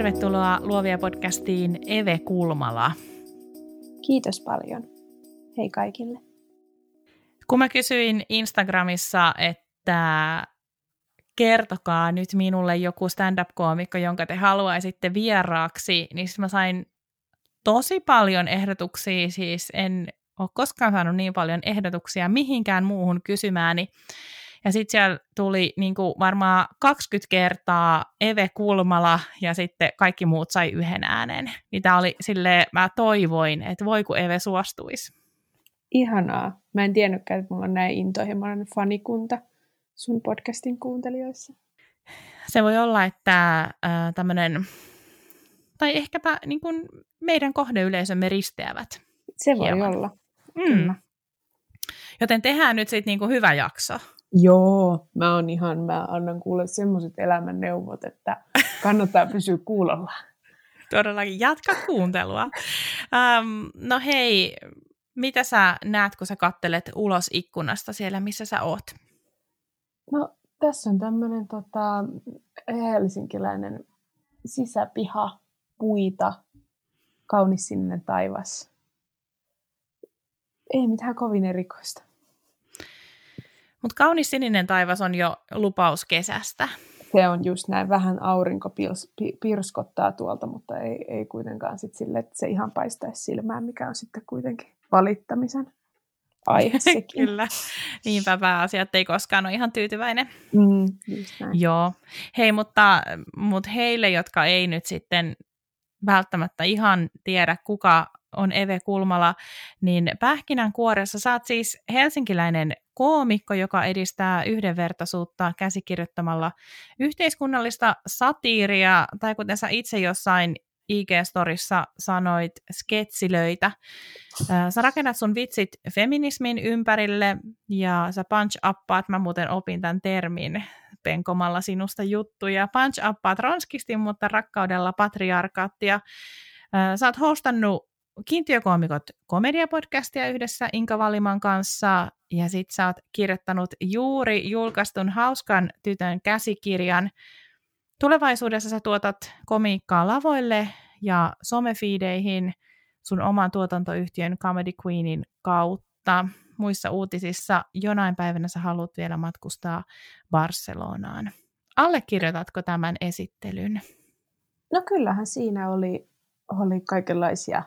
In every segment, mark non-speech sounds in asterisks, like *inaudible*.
Tervetuloa Luovia podcastiin Eve Kulmala. Kiitos paljon. Hei kaikille. Kun mä kysyin Instagramissa, että kertokaa nyt minulle joku stand-up-koomikko, jonka te haluaisitte vieraaksi, niin mä sain tosi paljon ehdotuksia, siis en ole koskaan saanut niin paljon ehdotuksia mihinkään muuhun kysymääni. Ja sitten siellä tuli niin kuin varmaan 20 kertaa Eve Kulmala ja sitten kaikki muut sai yhden äänen. Mitä oli sille mä toivoin, että voi kun Eve suostuisi. Ihanaa. Mä en tiennytkään, että mulla on näin intohimoinen fanikunta sun podcastin kuuntelijoissa. Se voi olla, että äh, tämmöinen, tai ehkäpä niin kuin meidän kohdeyleisömme risteävät. Se voi hieman. olla. Mm. Joten tehdään nyt sitten niinku hyvä jakso. Joo, mä on ihan, mä annan kuulla semmoiset elämän neuvot, että kannattaa pysyä kuulolla. Todellakin, jatka kuuntelua. Um, no hei, mitä sä näet, kun sä kattelet ulos ikkunasta siellä, missä sä oot? No, tässä on tämmöinen tota, helsinkiläinen sisäpiha, puita, kaunis sininen taivas. Ei mitään kovin erikoista. Mutta kaunis sininen taivas on jo lupaus kesästä. Se on just näin. Vähän aurinko pirskottaa tuolta, mutta ei, ei kuitenkaan sit sille, että se ihan paistaisi silmään, mikä on sitten kuitenkin valittamisen aihe sekin. *laughs* Kyllä, niinpä pääasiat ei koskaan ole ihan tyytyväinen. Mm, Joo. Hei, mutta, mutta heille, jotka ei nyt sitten välttämättä ihan tiedä, kuka on Eve Kulmala, niin Pähkinänkuoressa saat siis helsinkiläinen koomikko, joka edistää yhdenvertaisuutta käsikirjoittamalla yhteiskunnallista satiiria, tai kuten sä itse jossain IG-storissa sanoit, sketsilöitä. Sä rakennat sun vitsit feminismin ympärille ja sä punch uppaat, mä muuten opin tämän termin penkomalla sinusta juttuja. Punch uppaat ronskisti, mutta rakkaudella patriarkaattia. Sä oot hostannut Kiintiökoomikot komediapodcastia yhdessä Inka Valiman kanssa, ja sit sä oot kirjoittanut juuri julkaistun Hauskan tytön käsikirjan. Tulevaisuudessa sä tuotat komiikkaa lavoille ja somefiideihin sun oman tuotantoyhtiön Comedy Queenin kautta. Muissa uutisissa jonain päivänä sä haluat vielä matkustaa Barcelonaan. Allekirjoitatko tämän esittelyn? No kyllähän siinä oli, oli kaikenlaisia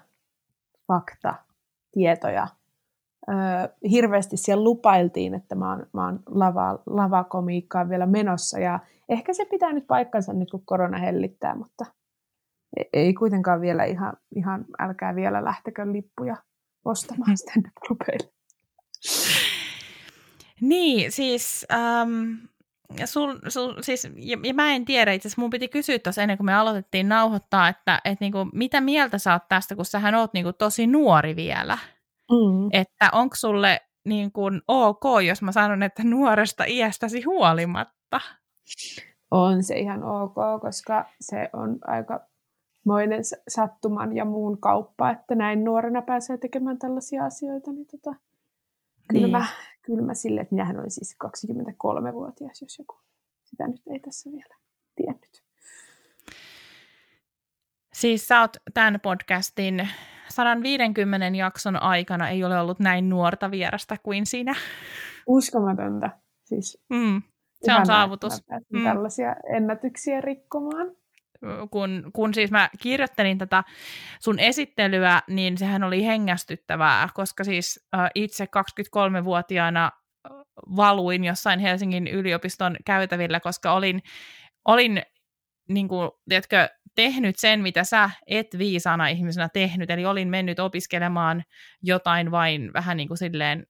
fakta, tietoja. Öö, hirveästi siellä lupailtiin, että mä oon, mä oon lava, lavakomiikkaan vielä menossa ja ehkä se pitää nyt paikkansa nyt kun korona hellittää, mutta e-, ei kuitenkaan vielä ihan, ihan älkää vielä lähtekö lippuja ostamaan stand-up Niin, siis ähm, sul, sul, siis, ja, ja mä en tiedä, itse asiassa mun piti kysyä tuossa ennen kuin me aloitettiin nauhoittaa, että et niinku, mitä mieltä sä oot tästä, kun sähän oot niinku tosi nuori vielä. Mm. Että onko sulle niinku ok, jos mä sanon, että nuoresta iästäsi huolimatta? On se ihan ok, koska se on aika moinen sattuman ja muun kauppa, että näin nuorena pääsee tekemään tällaisia asioita, niin tota, Kyllä, niin. mä, kyllä mä sille, että minähän olin siis 23-vuotias, jos joku sitä nyt ei tässä vielä tiennyt. Siis sä oot tämän podcastin 150 jakson aikana ei ole ollut näin nuorta vierasta kuin sinä. Uskomatonta. Siis mm, se on saavutus. Mm. Tällaisia ennätyksiä rikkomaan kun, kun siis mä kirjoittelin tätä sun esittelyä, niin sehän oli hengästyttävää, koska siis äh, itse 23-vuotiaana valuin jossain Helsingin yliopiston käytävillä, koska olin, olin niin kuin, tiedätkö, tehnyt sen, mitä sä et viisaana ihmisenä tehnyt, eli olin mennyt opiskelemaan jotain vain vähän niin kuin silleen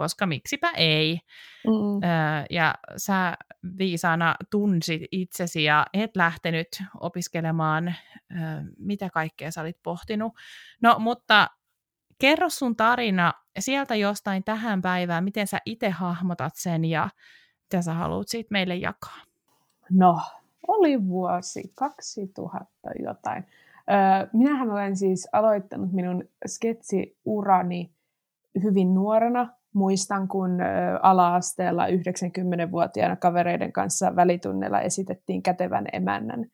koska miksipä ei. Mm. Öö, ja sä viisaana tunsit itsesi ja et lähtenyt opiskelemaan, mitä kaikkea sä olit pohtinut. No, mutta kerro sun tarina sieltä jostain tähän päivään, miten sä itse hahmotat sen ja mitä sä haluat siitä meille jakaa? No, oli vuosi 2000 jotain. Minähän olen siis aloittanut minun sketsiurani hyvin nuorena muistan, kun ala-asteella 90-vuotiaana kavereiden kanssa välitunneilla esitettiin kätevän emännän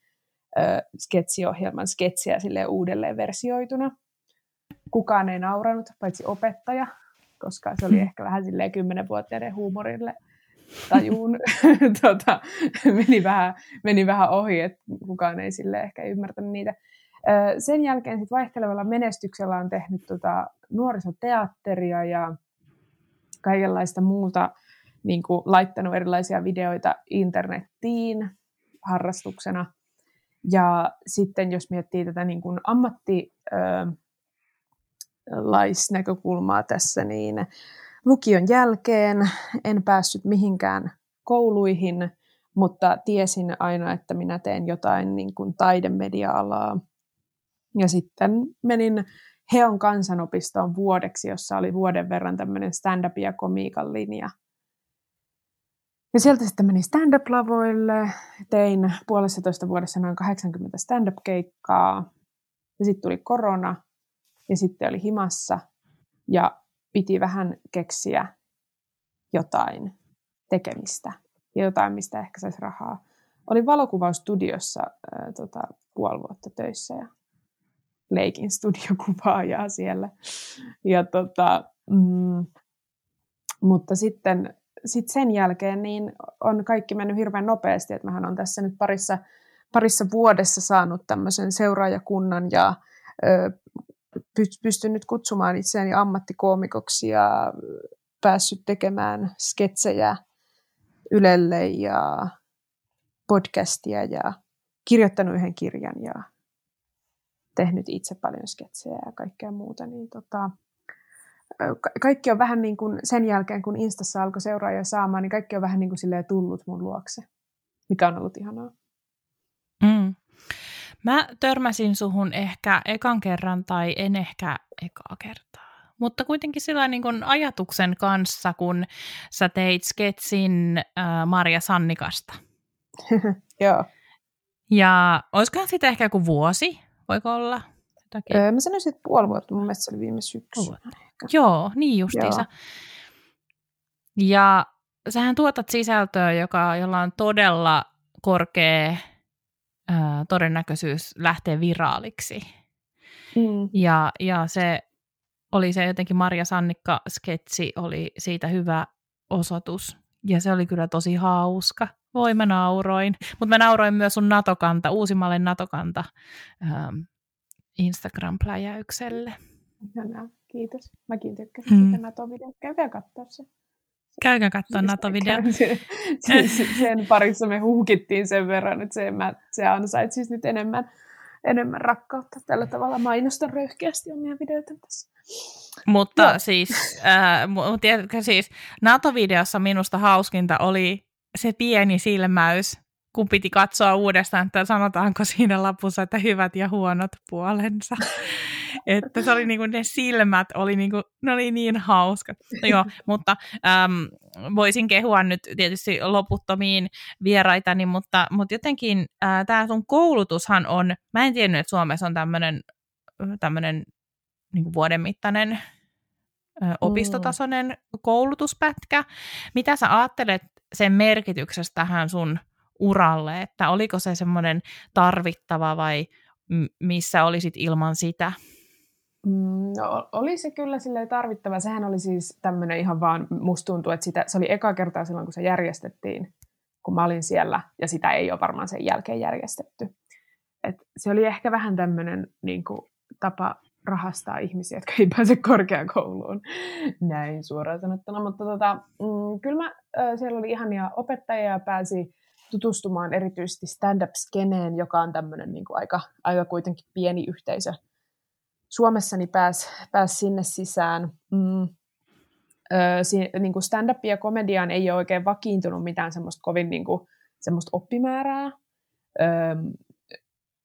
sketsiohjelman sketsiä sille uudelleen versioituna. Kukaan ei nauranut, paitsi opettaja, koska se oli ehkä vähän silleen kymmenenvuotiaiden huumorille tajuun *laughs* tota, meni, vähän, meni vähän ohi, että kukaan ei sille ehkä ymmärtänyt niitä. Sen jälkeen sit vaihtelevalla menestyksellä on tehnyt tota nuorisoteatteria ja kaikenlaista muuta, niin kuin laittanut erilaisia videoita internettiin harrastuksena. Ja sitten jos miettii tätä niin kuin ammattilaisnäkökulmaa tässä, niin lukion jälkeen en päässyt mihinkään kouluihin, mutta tiesin aina, että minä teen jotain niin kuin taidemedia-alaa. Ja sitten menin Heon kansanopistoon vuodeksi, jossa oli vuoden verran tämmöinen stand-up ja komiikan linja. Ja sieltä sitten menin stand-up-lavoille, tein puolessa toista vuodessa noin 80 stand-up-keikkaa. Ja sitten tuli korona, ja sitten oli himassa, ja piti vähän keksiä jotain tekemistä ja jotain, mistä ehkä saisi rahaa. Olin valokuvaustudiossa ää, tota, puoli vuotta töissä ja leikin studiokuvaajaa siellä. Ja tota, mm, mutta sitten sit sen jälkeen niin on kaikki mennyt hirveän nopeasti, että mähän on tässä nyt parissa, parissa vuodessa saanut tämmöisen seuraajakunnan ja ö, pystynyt kutsumaan itseäni ammattikoomikoksi ja päässyt tekemään sketsejä Ylelle ja podcastia ja kirjoittanut yhden kirjan ja tehnyt itse paljon sketsejä ja kaikkea muuta, niin tota, kaikki on vähän niin kuin sen jälkeen, kun Instassa alkoi seuraajia saamaan, niin kaikki on vähän niin kuin tullut mun luokse, mikä on ollut ihanaa. Mm. Mä törmäsin suhun ehkä ekan kerran tai en ehkä ekaa kertaa. Mutta kuitenkin sillä niin kuin ajatuksen kanssa, kun sä teit sketsin äh, Maria Sannikasta. *laughs* Joo. Ja olisikohan sitten ehkä joku vuosi, voiko olla? Öö, mä sanoisin, että puoli vuotta, mun mielestä se oli viime syksynä. Joo, niin justiinsa. Joo. Ja sähän tuotat sisältöä, joka, jolla on todella korkea ää, todennäköisyys lähteä viraaliksi. Mm. Ja, ja se oli se jotenkin Maria Sannikka-sketsi, oli siitä hyvä osoitus. Ja se oli kyllä tosi hauska. Voi mä nauroin. Mutta mä nauroin myös sun Natokanta, uusimmalle Natokanta ähm, Instagram-pläjäykselle. Kiitos. Mäkin tykkäsin mm. sitä Nato-videota. Käykää katsoa se. Käykää katsoa NATO-video. *laughs* Sen, sen parissa me huukittiin sen verran, että se, mä, se ansaitsi siis nyt enemmän, enemmän rakkautta. Tällä tavalla mainostan röyhkeästi omia videoita tässä. Mutta Joo. siis, äh, tiedätkö, siis NATO-videossa minusta hauskinta oli se pieni silmäys, kun piti katsoa uudestaan, että sanotaanko siinä lapussa, että hyvät ja huonot puolensa. *laughs* että se oli niinku, ne silmät oli niinku, ne oli niin hauskat. No joo, mutta äm, voisin kehua nyt tietysti loputtomiin vieraitani, mutta, mutta jotenkin äh, tämä sun koulutushan on, mä en tiennyt, että Suomessa on tämmöinen niin vuoden mittainen ö, opistotasoinen koulutuspätkä. Mitä sä ajattelet sen merkityksestä tähän sun uralle, että oliko se semmoinen tarvittava vai missä olisit ilman sitä? Mm, no, oli se kyllä sille tarvittava. Sehän oli siis tämmöinen ihan vaan, musta tuntuu, että sitä, se oli eka kertaa silloin, kun se järjestettiin, kun mä olin siellä, ja sitä ei ole varmaan sen jälkeen järjestetty. Et se oli ehkä vähän tämmöinen niin kuin, tapa rahastaa ihmisiä, jotka ei pääse korkeakouluun, näin suoraan sanottuna. Mutta tota, mm, kyllä mä, siellä oli ihania opettajia ja pääsi tutustumaan erityisesti stand-up-skeneen, joka on tämmöinen niin kuin aika, aika kuitenkin pieni yhteisö. Suomessa niin pääsi pääs sinne sisään. Mm. Ö, si, niin kuin stand-up ja komediaan ei ole oikein vakiintunut mitään semmoista kovin niin kuin, semmoista oppimäärää, ö,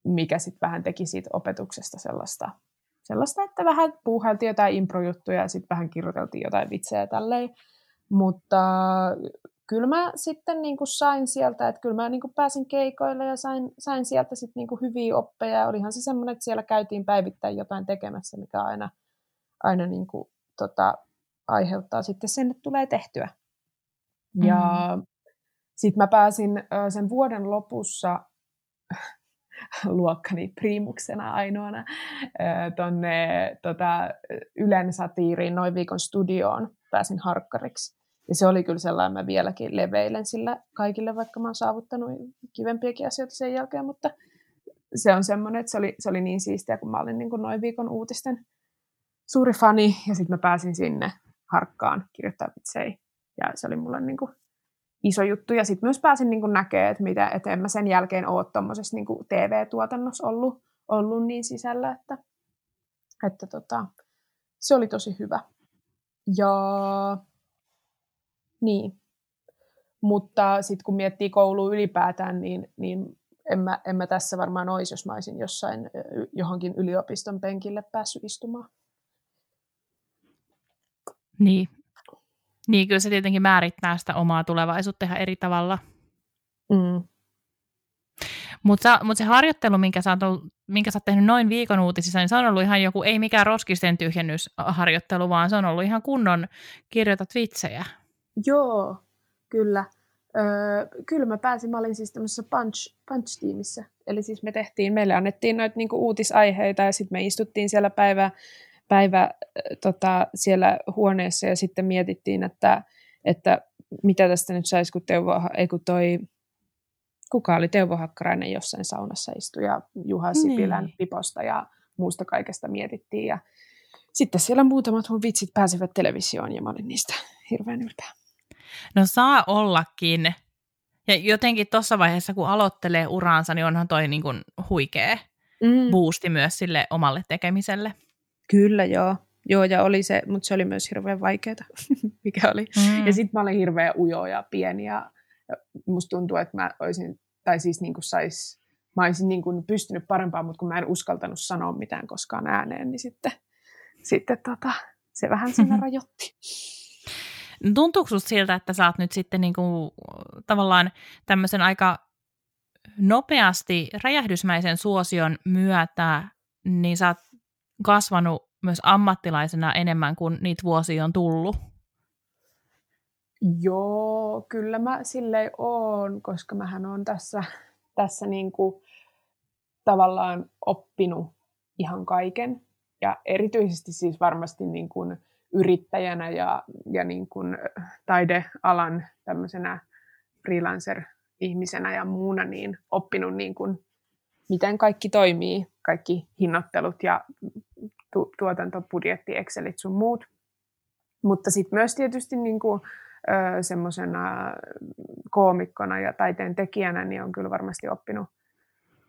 mikä sitten vähän teki siitä opetuksesta sellaista, sellaista, että vähän puuhailtiin jotain improjuttuja ja sitten vähän kirjoiteltiin jotain vitsejä tälleen. Mutta kyllä mä sitten niin kuin sain sieltä, että kyllä mä niin kuin pääsin keikoille ja sain, sain sieltä sitten niin kuin hyviä oppeja. Olihan se semmoinen, että siellä käytiin päivittäin jotain tekemässä, mikä aina, aina niin kuin, tota, aiheuttaa sitten sen, että tulee tehtyä. Ja mm. sitten mä pääsin sen vuoden lopussa *laughs* luokkani priimuksena ainoana tuonne tota, Ylen satiiriin noin viikon studioon. Pääsin harkkariksi. Ja se oli kyllä sellainen, mä vieläkin leveilen sillä kaikille, vaikka mä oon saavuttanut kivempiäkin asioita sen jälkeen, mutta se on semmoinen, että se oli, se oli niin siistiä, kun mä olin niin kuin noin viikon uutisten suuri fani, ja sitten mä pääsin sinne harkkaan kirjoittaa vitsejä, ja se oli mulle niin kuin iso juttu. Ja sitten myös pääsin niin kuin näkemään, että, mitä, että en mä sen jälkeen ole tuommoisessa niin TV-tuotannossa ollut, ollut niin sisällä, että, että tota, se oli tosi hyvä. Ja niin. Mutta sitten kun miettii koulua ylipäätään, niin, niin en, mä, en mä tässä varmaan olisi, jos mä olisin jossain johonkin yliopiston penkille päässyt istumaan. Niin, niin, kyllä se tietenkin määrittää sitä omaa tulevaisuutta ihan eri tavalla. Mm. Mutta mut se harjoittelu, minkä sä, oot, minkä sä oot tehnyt noin viikon uutisissa, niin se on ollut ihan joku, ei mikään roskisten tyhjennysharjoittelu, vaan se on ollut ihan kunnon kirjoitat vitsejä. Joo, kyllä. Öö, kyllä mä pääsin, mä olin siis tämmöisessä punch, punch-tiimissä. Eli siis me tehtiin, meille annettiin noita niinku uutisaiheita ja sitten me istuttiin siellä päivä, päivä tota, siellä huoneessa ja sitten mietittiin, että, että mitä tästä nyt saisi, kun Teuvo, ei kun toi, kuka oli Teuvo Hakkarainen jossain saunassa istui ja Juha niin. Sipilän niin. piposta ja muusta kaikesta mietittiin ja sitten siellä muutamat mun vitsit pääsivät televisioon ja mä olin niistä hirveän ylpeä. No saa ollakin. Ja jotenkin tuossa vaiheessa, kun aloittelee uraansa, niin onhan toi niin kuin huikea mm. boosti myös sille omalle tekemiselle. Kyllä, joo. Joo, ja oli se, mutta se oli myös hirveän vaikeaa, *laughs* mikä oli. Mm. Ja sitten mä olin hirveän ujo ja pieni, ja, ja musta tuntuu, että mä olisin, tai siis niin kuin sais, mä olisin niin kuin pystynyt parempaan, mutta kun mä en uskaltanut sanoa mitään koskaan ääneen, niin sitten, sitten tota, se vähän siinä rajoitti. Tuntuuko siltä, että sä oot nyt sitten niin kuin, tavallaan tämmöisen aika nopeasti räjähdysmäisen suosion myötä, niin sä oot kasvanut myös ammattilaisena enemmän kuin niitä vuosia on tullut? Joo, kyllä mä silleen oon, koska mähän on tässä, tässä niin kuin tavallaan oppinut ihan kaiken. Ja erityisesti siis varmasti niin kuin yrittäjänä ja, ja niin kuin taidealan tämmöisenä freelancer-ihmisenä ja muuna niin oppinut niin kuin, miten kaikki toimii, kaikki hinnoittelut ja tu- tuotantobudjetti, Excelit sun muut. Mutta sitten myös tietysti niin kuin, semmoisena koomikkona ja taiteen tekijänä niin on kyllä varmasti oppinut,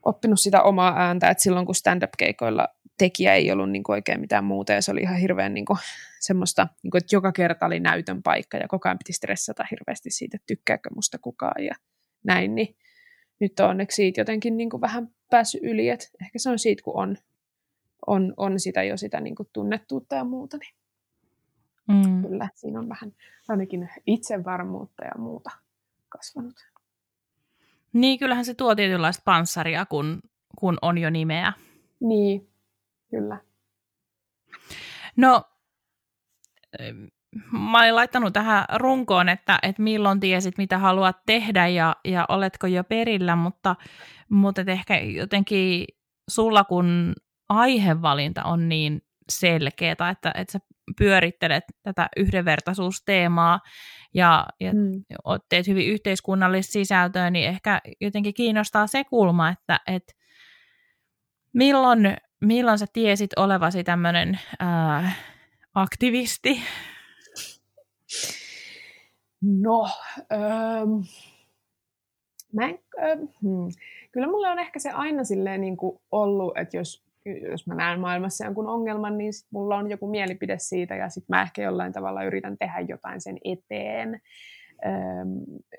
oppinut sitä omaa ääntä, että silloin kun stand-up-keikoilla tekijä ei ollut niin kuin oikein mitään muuta ja se oli ihan hirveän niin kuin, semmoista, niin kuin, että joka kerta oli näytön paikka ja koko ajan piti stressata hirveästi siitä, että tykkääkö musta kukaan ja näin, niin nyt on onneksi siitä jotenkin niin kuin vähän päässyt yli, että ehkä se on siitä, kun on, on, on sitä jo sitä niin kuin tunnettuutta ja muuta, niin mm. kyllä siinä on vähän ainakin itsevarmuutta ja muuta kasvanut. Niin, kyllähän se tuo tietynlaista panssaria, kun, kun on jo nimeä. Niin, kyllä. No, mä olin laittanut tähän runkoon, että, että milloin tiesit, mitä haluat tehdä ja, ja oletko jo perillä, mutta, mutta ehkä jotenkin sulla, kun aihevalinta on niin selkeää, että, että sä pyörittelet tätä yhdenvertaisuusteemaa ja, ja mm. teet hyvin yhteiskunnallista sisältöä, niin ehkä jotenkin kiinnostaa se kulma, että, että milloin milloin sä tiesit olevasi tämmöinen äh, aktivisti? No, ähm, mä en, ähm, hmm. kyllä mulle on ehkä se aina silleen niin kuin ollut, että jos, jos mä näen maailmassa jonkun ongelman, niin sit mulla on joku mielipide siitä ja sitten mä ehkä jollain tavalla yritän tehdä jotain sen eteen.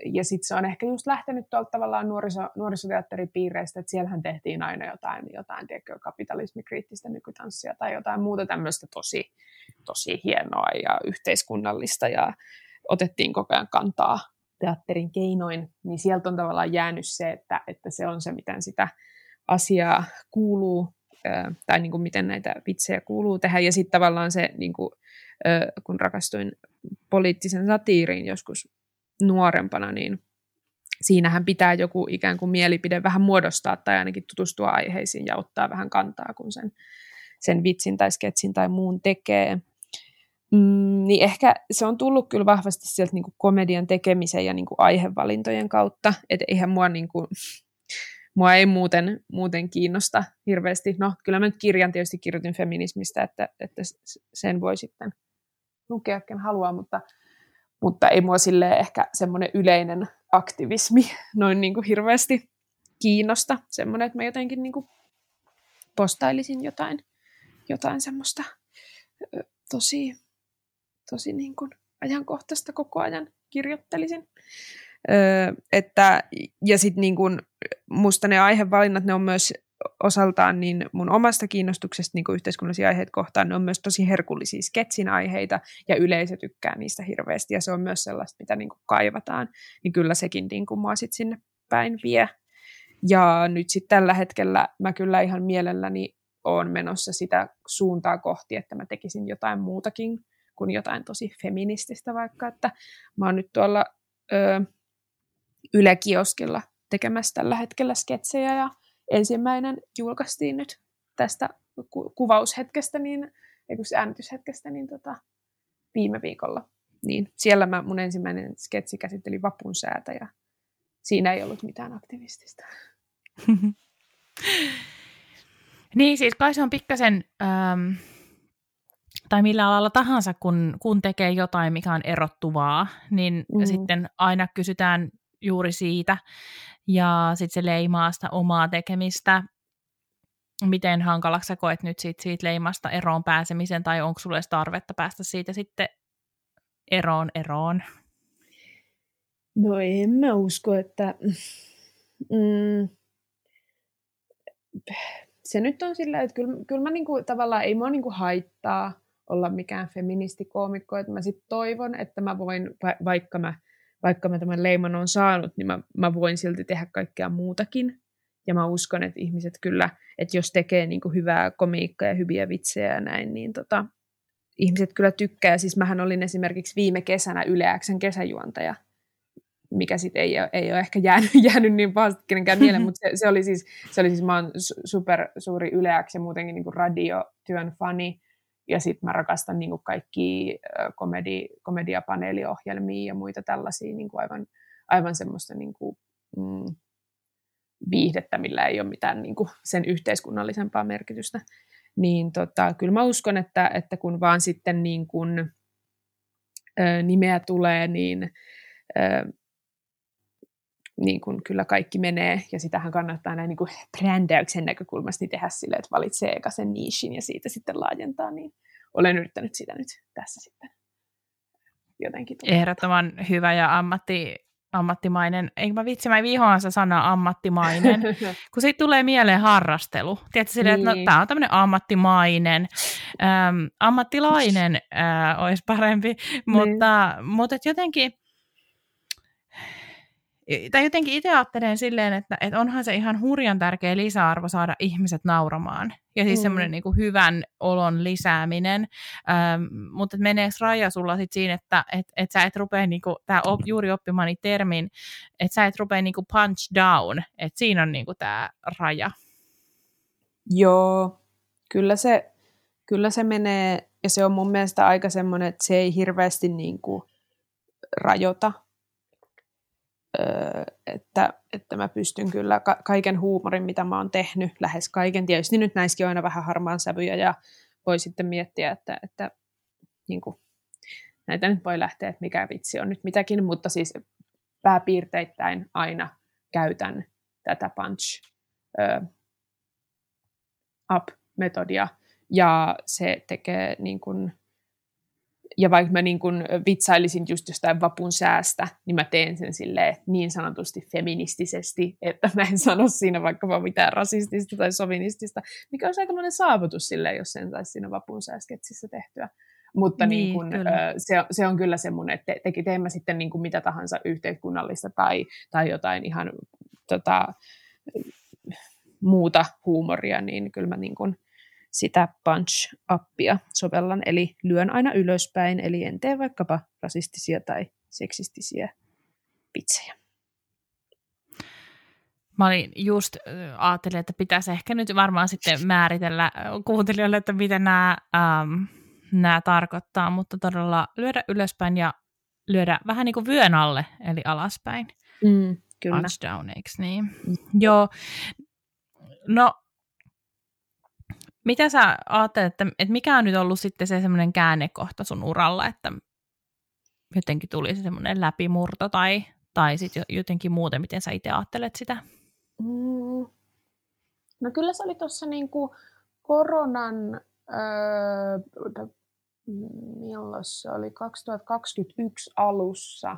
Ja sitten se on ehkä just lähtenyt tuolta tavallaan nuoriso, nuorisoteatteripiireistä, että siellähän tehtiin aina jotain, jotain tiedätkö, kapitalismikriittistä nykytanssia tai jotain muuta tämmöistä tosi, tosi hienoa ja yhteiskunnallista. Ja otettiin koko ajan kantaa teatterin keinoin, niin sieltä on tavallaan jäänyt se, että, että se on se, miten sitä asiaa kuuluu tai niin kuin miten näitä vitsejä kuuluu tehdä. Ja sitten tavallaan se, niin kuin, kun rakastuin poliittisen satiiriin joskus nuorempana, niin siinähän pitää joku ikään kuin mielipide vähän muodostaa tai ainakin tutustua aiheisiin ja ottaa vähän kantaa, kun sen, sen vitsin tai sketsin tai muun tekee. Mm, niin ehkä se on tullut kyllä vahvasti sieltä niin kuin komedian tekemisen ja niin kuin aihevalintojen kautta, että eihän mua, niin kuin, mua ei muuten, muuten kiinnosta hirveästi. No kyllä mä nyt kirjan tietysti kirjoitin feminismistä, että, että sen voi sitten lukea, ken haluaa, mutta, mutta ei mua sille ehkä semmoinen yleinen aktivismi *laughs* noin niin kuin hirveästi kiinnosta. Semmoinen, että mä jotenkin niin kuin postailisin jotain, jotain semmoista tosi tosi niin kuin ajankohtaista koko ajan kirjoittelisin. Öö, että, ja sitten niin kuin, musta ne aihevalinnat, ne on myös osaltaan niin mun omasta kiinnostuksesta niin yhteiskunnallisia aiheita kohtaan, ne on myös tosi herkullisia sketsin aiheita, ja yleisö tykkää niistä hirveästi, ja se on myös sellaista, mitä niin kaivataan, niin kyllä sekin niin mua sit sinne päin vie. Ja nyt sitten tällä hetkellä mä kyllä ihan mielelläni olen menossa sitä suuntaa kohti, että mä tekisin jotain muutakin kuin jotain tosi feminististä vaikka, että mä oon nyt tuolla ö, Yle Kioskilla tekemässä tällä hetkellä sketsejä ja ensimmäinen julkaistiin nyt tästä ku- kuvaushetkestä, niin, äänityshetkestä, niin tota, viime viikolla. Niin siellä mä, mun ensimmäinen sketsi käsitteli vapun säätä ja siinä ei ollut mitään aktivistista. *laughs* niin, siis kai se on pikkasen ähm, tai millä alalla tahansa, kun, kun tekee jotain, mikä on erottuvaa, niin mm. sitten aina kysytään juuri siitä, ja sitten se leimaa sitä omaa tekemistä. Miten hankalaksi sä koet nyt siitä, siitä leimasta eroon pääsemisen, tai onko sulle tarvetta päästä siitä sitten eroon eroon? No en mä usko, että... Mm, se nyt on sillä, että kyllä, kyllä mä niinku, tavallaan ei mua niinku haittaa olla mikään feministikoomikko, että mä sitten toivon, että mä voin, vaikka mä, vaikka mä tämän leiman on saanut, niin mä, mä voin silti tehdä kaikkea muutakin. Ja mä uskon, että ihmiset kyllä, että jos tekee niin kuin hyvää komiikkaa ja hyviä vitsejä ja näin, niin tota, ihmiset kyllä tykkää. Siis mähän olin esimerkiksi viime kesänä Yle Xn kesäjuontaja, mikä sitten ei, ei ole ehkä jäänyt, *laughs* jäänyt niin pahasti kenenkään mieleen, *laughs* mutta se, se, oli siis, se oli siis, mä oon super suuri Yle X ja muutenkin niin kuin radiotyön fani, ja sitten mä rakastan niin kuin kaikki komedi, komediapaneeliohjelmia ja muita tällaisia niin kuin aivan, aivan semmoista niin kuin, mm, viihdettä, millä ei ole mitään niin kuin sen yhteiskunnallisempaa merkitystä. Niin tota, kyllä mä uskon, että, että kun vaan sitten niin kuin, ö, nimeä tulee, niin ö, niin kuin kyllä kaikki menee, ja sitähän kannattaa näin niin kuin brändäyksen näkökulmasta niin tehdä sille, että valitsee eka sen niishin ja siitä sitten laajentaa, niin olen yrittänyt sitä nyt tässä sitten jotenkin. Tulla. Ehdottoman hyvä ja ammatti, ammattimainen, eikö mä vitsi, mä vihoan se sana ammattimainen, *laughs* kun siitä tulee mieleen harrastelu. Tiedätkö niin. että no, niin. tämä on tämmöinen ammattimainen, äm, ammattilainen äh, olisi parempi, mutta, niin. mutta jotenkin tai jotenkin itse ajattelen silleen, että, että onhan se ihan hurjan tärkeä lisäarvo saada ihmiset nauramaan. Ja siis mm. semmoinen niin kuin hyvän olon lisääminen. Ähm, mutta meneekö raja sulla sitten siinä, että et, et sä et rupea, niin kuin, tämä op, juuri oppimani termin, että sä et rupea niin kuin punch down, että siinä on niin kuin tämä raja. Joo, kyllä se, kyllä se menee, ja se on mun mielestä aika semmoinen, että se ei hirveästi niin kuin rajoita että, että mä pystyn kyllä ka- kaiken huumorin, mitä mä oon tehnyt, lähes kaiken. Tietysti nyt näissäkin on aina vähän harmaan sävyjä ja voi sitten miettiä, että, että niin kuin, näitä nyt voi lähteä, että mikä vitsi on nyt mitäkin, mutta siis pääpiirteittäin aina käytän tätä punch up-metodia ja se tekee niin kuin, ja vaikka mä niin kun vitsailisin just jostain vapun säästä, niin mä teen sen silleen niin sanotusti feministisesti, että mä en sano siinä vaikka mitään rasistista tai sovinistista, mikä on aika monen saavutus silleen, jos sen saisi siinä vapun sääsketsissä tehtyä. Mutta niin, niin kun, se, se on kyllä semmoinen, että te, teen mä sitten niin kuin mitä tahansa yhteiskunnallista tai, tai jotain ihan tota, muuta huumoria, niin kyllä mä niin kuin, sitä punch-appia sovellan, eli lyön aina ylöspäin, eli en tee vaikkapa rasistisia tai seksistisiä vitsejä. Mä olin just ajattelin, että pitäisi ehkä nyt varmaan sitten määritellä kuuntelijoille, että mitä nämä, ähm, nämä tarkoittaa, mutta todella lyödä ylöspäin ja lyödä vähän niin kuin vyön alle, eli alaspäin. Mm, kyllä. Touchdown, eikö niin? Mm. Joo. No, mitä sä ajattelet, että, että mikä on nyt ollut sitten se semmoinen käännekohta sun uralla, että jotenkin tuli se semmoinen läpimurto tai, tai sitten jotenkin muuten, miten sä itse ajattelet sitä? Mm. No kyllä se oli tuossa niinku koronan, öö, milloin se oli, 2021 alussa,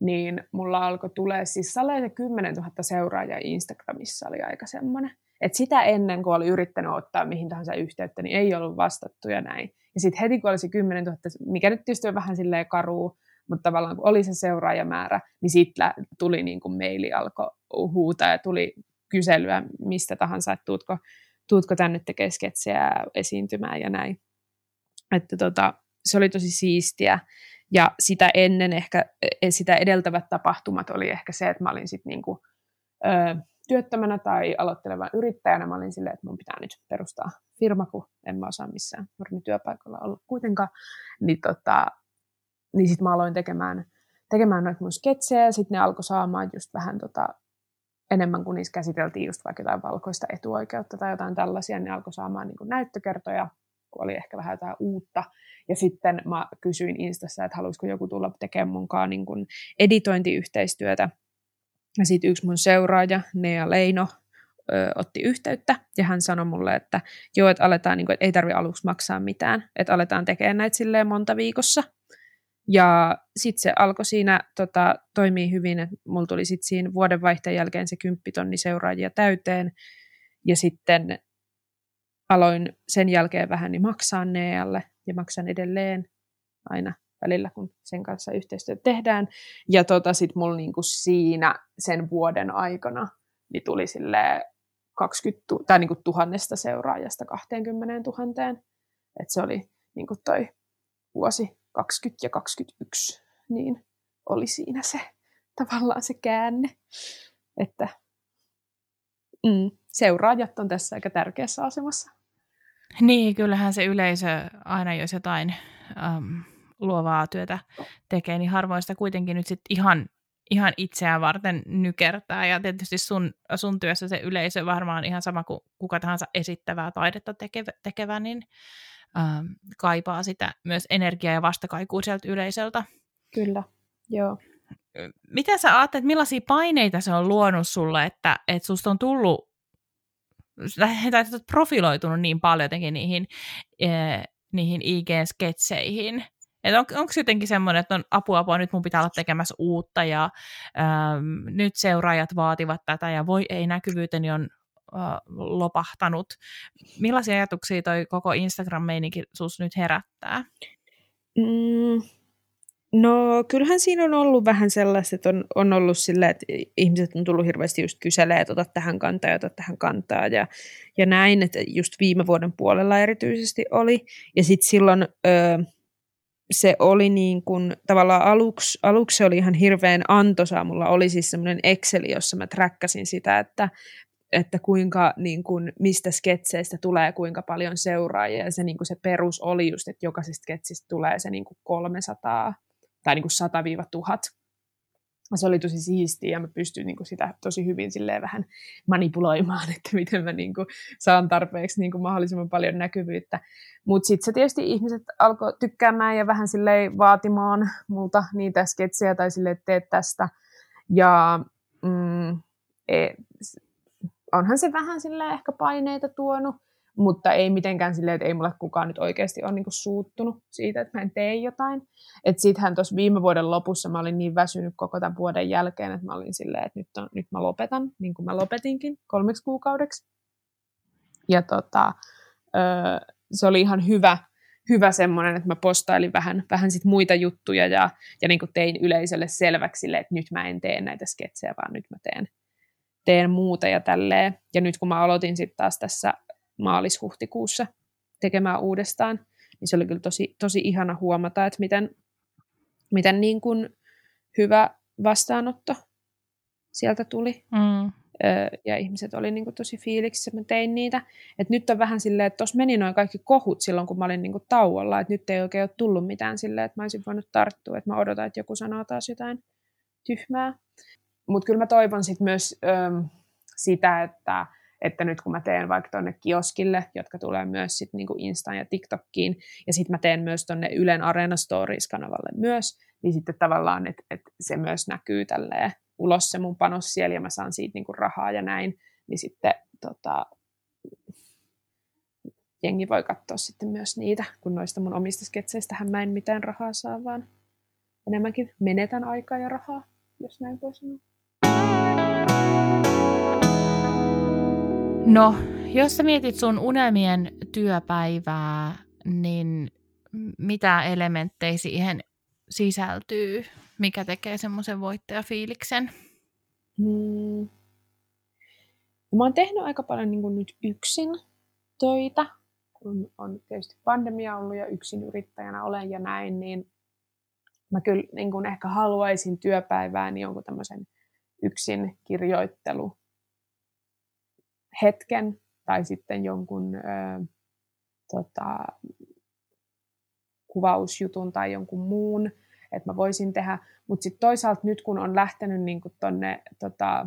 niin mulla alkoi tulee, siis se 10 000 seuraajaa Instagramissa oli aika semmoinen. Et sitä ennen, kun oli yrittänyt ottaa mihin tahansa yhteyttä, niin ei ollut vastattu ja näin. Ja sitten heti, kun olisi 10 000, mikä nyt tietysti on vähän silleen karuu, mutta tavallaan kun oli se seuraajamäärä, niin sitten tuli niin kuin maili alkoi huutaa ja tuli kyselyä mistä tahansa, että tuutko, tuutko tänne tekemään sketsejä esiintymään ja näin. Että tota, se oli tosi siistiä. Ja sitä ennen ehkä, e, sitä edeltävät tapahtumat oli ehkä se, että mä olin sitten niinku, ö, työttömänä tai aloittelevan yrittäjänä. Mä olin silleen, että mun pitää nyt perustaa firma, kun en mä osaa missään normityöpaikalla olla kuitenkaan. Niin, tota, niin sitten mä aloin tekemään, tekemään noita mun sketsejä ja sitten ne alkoi saamaan just vähän tota, enemmän kuin niissä käsiteltiin just vaikka jotain valkoista etuoikeutta tai jotain tällaisia, ne alkoi saamaan niin näyttökertoja, kun oli ehkä vähän jotain uutta. Ja sitten mä kysyin Instassa, että haluaisiko joku tulla tekemään munkaan niin editointiyhteistyötä. Ja sitten yksi mun seuraaja, Nea Leino, ö, otti yhteyttä ja hän sanoi mulle, että joo, että aletaan, niin kuin, että ei tarvi aluksi maksaa mitään, että aletaan tekemään näitä silleen monta viikossa. Ja sitten se alkoi siinä tota, toimii hyvin, että mulla tuli sitten siinä vuodenvaihteen jälkeen se kymppitonni seuraajia täyteen. Ja sitten aloin sen jälkeen vähän niin maksaa Nealle ja maksan edelleen aina välillä, kun sen kanssa yhteistyötä tehdään. Ja tota, sitten mulla niinku siinä sen vuoden aikana niin tuli sille 20, tai niinku tuhannesta seuraajasta 20 000. Et se oli niinku toi vuosi 20 ja 21, niin oli siinä se tavallaan se käänne, että mm, seuraajat on tässä aika tärkeässä asemassa. Niin, kyllähän se yleisö aina, jos jotain äm, luovaa työtä tekee, niin harvoin sitä kuitenkin nyt sit ihan, ihan itseään varten nykertää. Ja tietysti sun, sun työssä se yleisö varmaan ihan sama kuin kuka tahansa esittävää taidetta tekevä, tekevä niin ähm, kaipaa sitä myös energiaa ja vastakaikua sieltä yleisöltä. Kyllä, joo. Mitä sä ajattelet, millaisia paineita se on luonut sulle, että, että susta on tullut, tai profiloitunut niin paljon jotenkin niihin, e, niihin IG-sketseihin, että on, onko jotenkin semmoinen, että on apua, apua, nyt mun pitää olla tekemässä uutta ja äm, nyt seuraajat vaativat tätä ja voi ei näkyvyyteni on lopahtanut. Millaisia ajatuksia toi koko Instagram-meininki sus nyt herättää? Mm, no kyllähän siinä on ollut vähän sellaista, että on, on ollut sillä, että ihmiset on tullut hirveästi just kyselee, että ota tähän kantaa ja ota tähän kantaa ja, ja näin, että just viime vuoden puolella erityisesti oli. Ja sitten silloin... se oli niin kuin, tavallaan aluksi, aluksi se oli ihan hirveän antoisaa. Mulla oli siis semmoinen Excel, jossa mä träkkäsin sitä, että että kuinka, niin kuin, mistä sketseistä tulee kuinka paljon seuraajia. Ja se, niin kuin se perus oli just, että jokaisesta sketsistä tulee se niin kuin 300 tai niin kuin 100-1000. Se oli tosi siistiä ja mä pystyin niin kuin sitä tosi hyvin silleen vähän manipuloimaan, *laughs* että miten mä niin kuin saan tarpeeksi niin kuin mahdollisimman paljon näkyvyyttä. Mutta sitten se tietysti ihmiset alkoi tykkäämään ja vähän silleen vaatimaan multa niitä sketsejä tai silleen, että teet tästä. Ja mm, e, onhan se vähän sille ehkä paineita tuonut, mutta ei mitenkään silleen, että ei mulle kukaan nyt oikeasti ole niin suuttunut siitä, että mä en tee jotain. Että siitähän tuossa viime vuoden lopussa mä olin niin väsynyt koko tämän vuoden jälkeen, että mä olin silleen, että nyt, on, nyt mä lopetan, niin kuin mä lopetinkin kolmeksi kuukaudeksi. Ja tota, öö, se oli ihan hyvä, hyvä semmoinen, että mä postailin vähän, vähän sit muita juttuja ja, ja niin tein yleisölle selväksi sille, että nyt mä en tee näitä sketsejä, vaan nyt mä teen, teen muuta ja tälleen. Ja nyt kun mä aloitin sitten taas tässä maalis-huhtikuussa tekemään uudestaan, niin se oli kyllä tosi, tosi ihana huomata, että miten, miten niin kuin hyvä vastaanotto sieltä tuli. Mm. ja ihmiset oli niin kuin tosi fiiliksissä, mä tein niitä. Et nyt on vähän silleen, että tuossa meni noin kaikki kohut silloin, kun mä olin niin kuin tauolla, että nyt ei oikein ole tullut mitään silleen, että mä olisin voinut tarttua, että mä odotan, että joku sanoo taas jotain tyhmää. Mutta kyllä mä toivon sit myös äm, sitä, että, että nyt kun mä teen vaikka tuonne kioskille, jotka tulee myös sit niinku Instaan ja TikTokkiin, ja sitten mä teen myös tuonne Ylen Arena Stories-kanavalle myös, niin sitten tavallaan, että et se myös näkyy tälleen ulos se mun panos siellä, ja mä saan siitä niinku rahaa ja näin, niin sitten tota, jengi voi katsoa sitten myös niitä, kun noista mun omista sketseistähän mä en mitään rahaa saa, vaan enemmänkin menetän aikaa ja rahaa, jos näin voi sanoa. No, jos sä mietit sun unelmien työpäivää, niin mitä elementtejä siihen sisältyy? Mikä tekee semmoisen voittajafiiliksen? Hmm. Mä oon tehnyt aika paljon niin nyt yksin töitä, kun on tietysti pandemia ollut ja yksin yrittäjänä olen ja näin, niin mä kyllä niin ehkä haluaisin työpäivään jonkun tämmöisen yksin kirjoittelu hetken tai sitten jonkun ö, tota, kuvausjutun tai jonkun muun, että mä voisin tehdä. Mutta sitten toisaalta nyt kun on lähtenyt niin tuonne tota,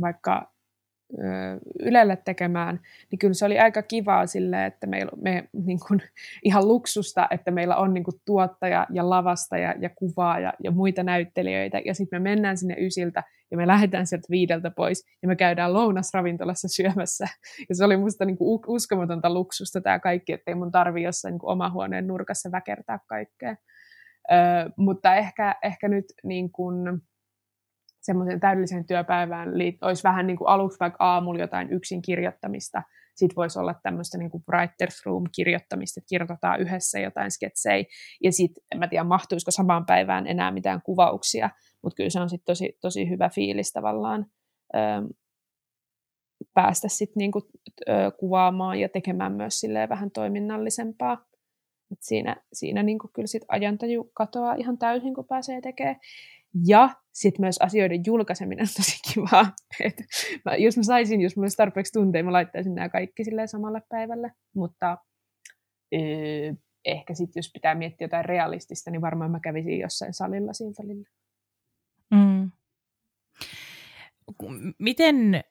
vaikka Ylelle tekemään, niin kyllä se oli aika kivaa sille, että meillä me niin kuin, *laughs* ihan luksusta, että meillä on niin kuin, tuottaja ja lavastaja ja kuvaaja ja muita näyttelijöitä, ja sitten me mennään sinne ysiltä ja me lähdetään sieltä viideltä pois ja me käydään lounasravintolassa *laughs* syömässä. Ja se oli musta niin kuin, uskomatonta luksusta tämä kaikki, ettei mun tarvi jossain niin kuin, oma huoneen nurkassa väkertää kaikkea. Ö, mutta ehkä, ehkä nyt niin kuin, semmoisen täydelliseen työpäivään olisi vähän niin kuin aluksi vaikka aamulla jotain yksin kirjoittamista, sitten voisi olla tämmöistä niin kuin writer's room kirjoittamista, että kirjoitetaan yhdessä jotain sketsejä, ja sitten en mä tiedä mahtuisiko samaan päivään enää mitään kuvauksia, mutta kyllä se on sitten tosi, tosi hyvä fiilis tavallaan ö, päästä sitten niinku, ö, kuvaamaan ja tekemään myös vähän toiminnallisempaa. Et siinä siinä niinku kyllä sit ajantaju katoaa ihan täysin, kun pääsee tekemään. Ja sitten myös asioiden julkaiseminen on tosi kivaa. *laughs* Et mä, jos mä saisin, jos mulla olisi tarpeeksi tunteja, mä laittaisin nämä kaikki samalle päivälle. Mutta öö, ehkä sitten, jos pitää miettiä jotain realistista, niin varmaan mä kävisin jossain salilla siinä välillä. Mm. Miten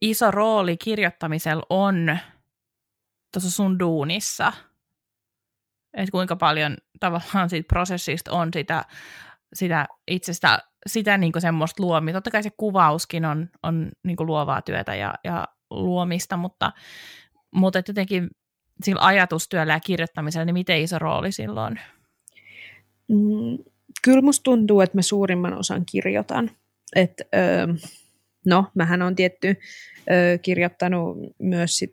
iso rooli kirjoittamisella on tuossa sun duunissa? Et kuinka paljon tavallaan siitä prosessista on sitä sitä itsestä, sitä niin kuin semmoista luomista. Totta kai se kuvauskin on, on niin kuin luovaa työtä ja, ja luomista, mutta, mutta jotenkin sillä ajatustyöllä ja kirjoittamisella, niin miten iso rooli silloin? Mm, kyllä musta tuntuu, että mä suurimman osan kirjoitan. Et, öö, no, mähän on tietty öö, kirjoittanut myös sit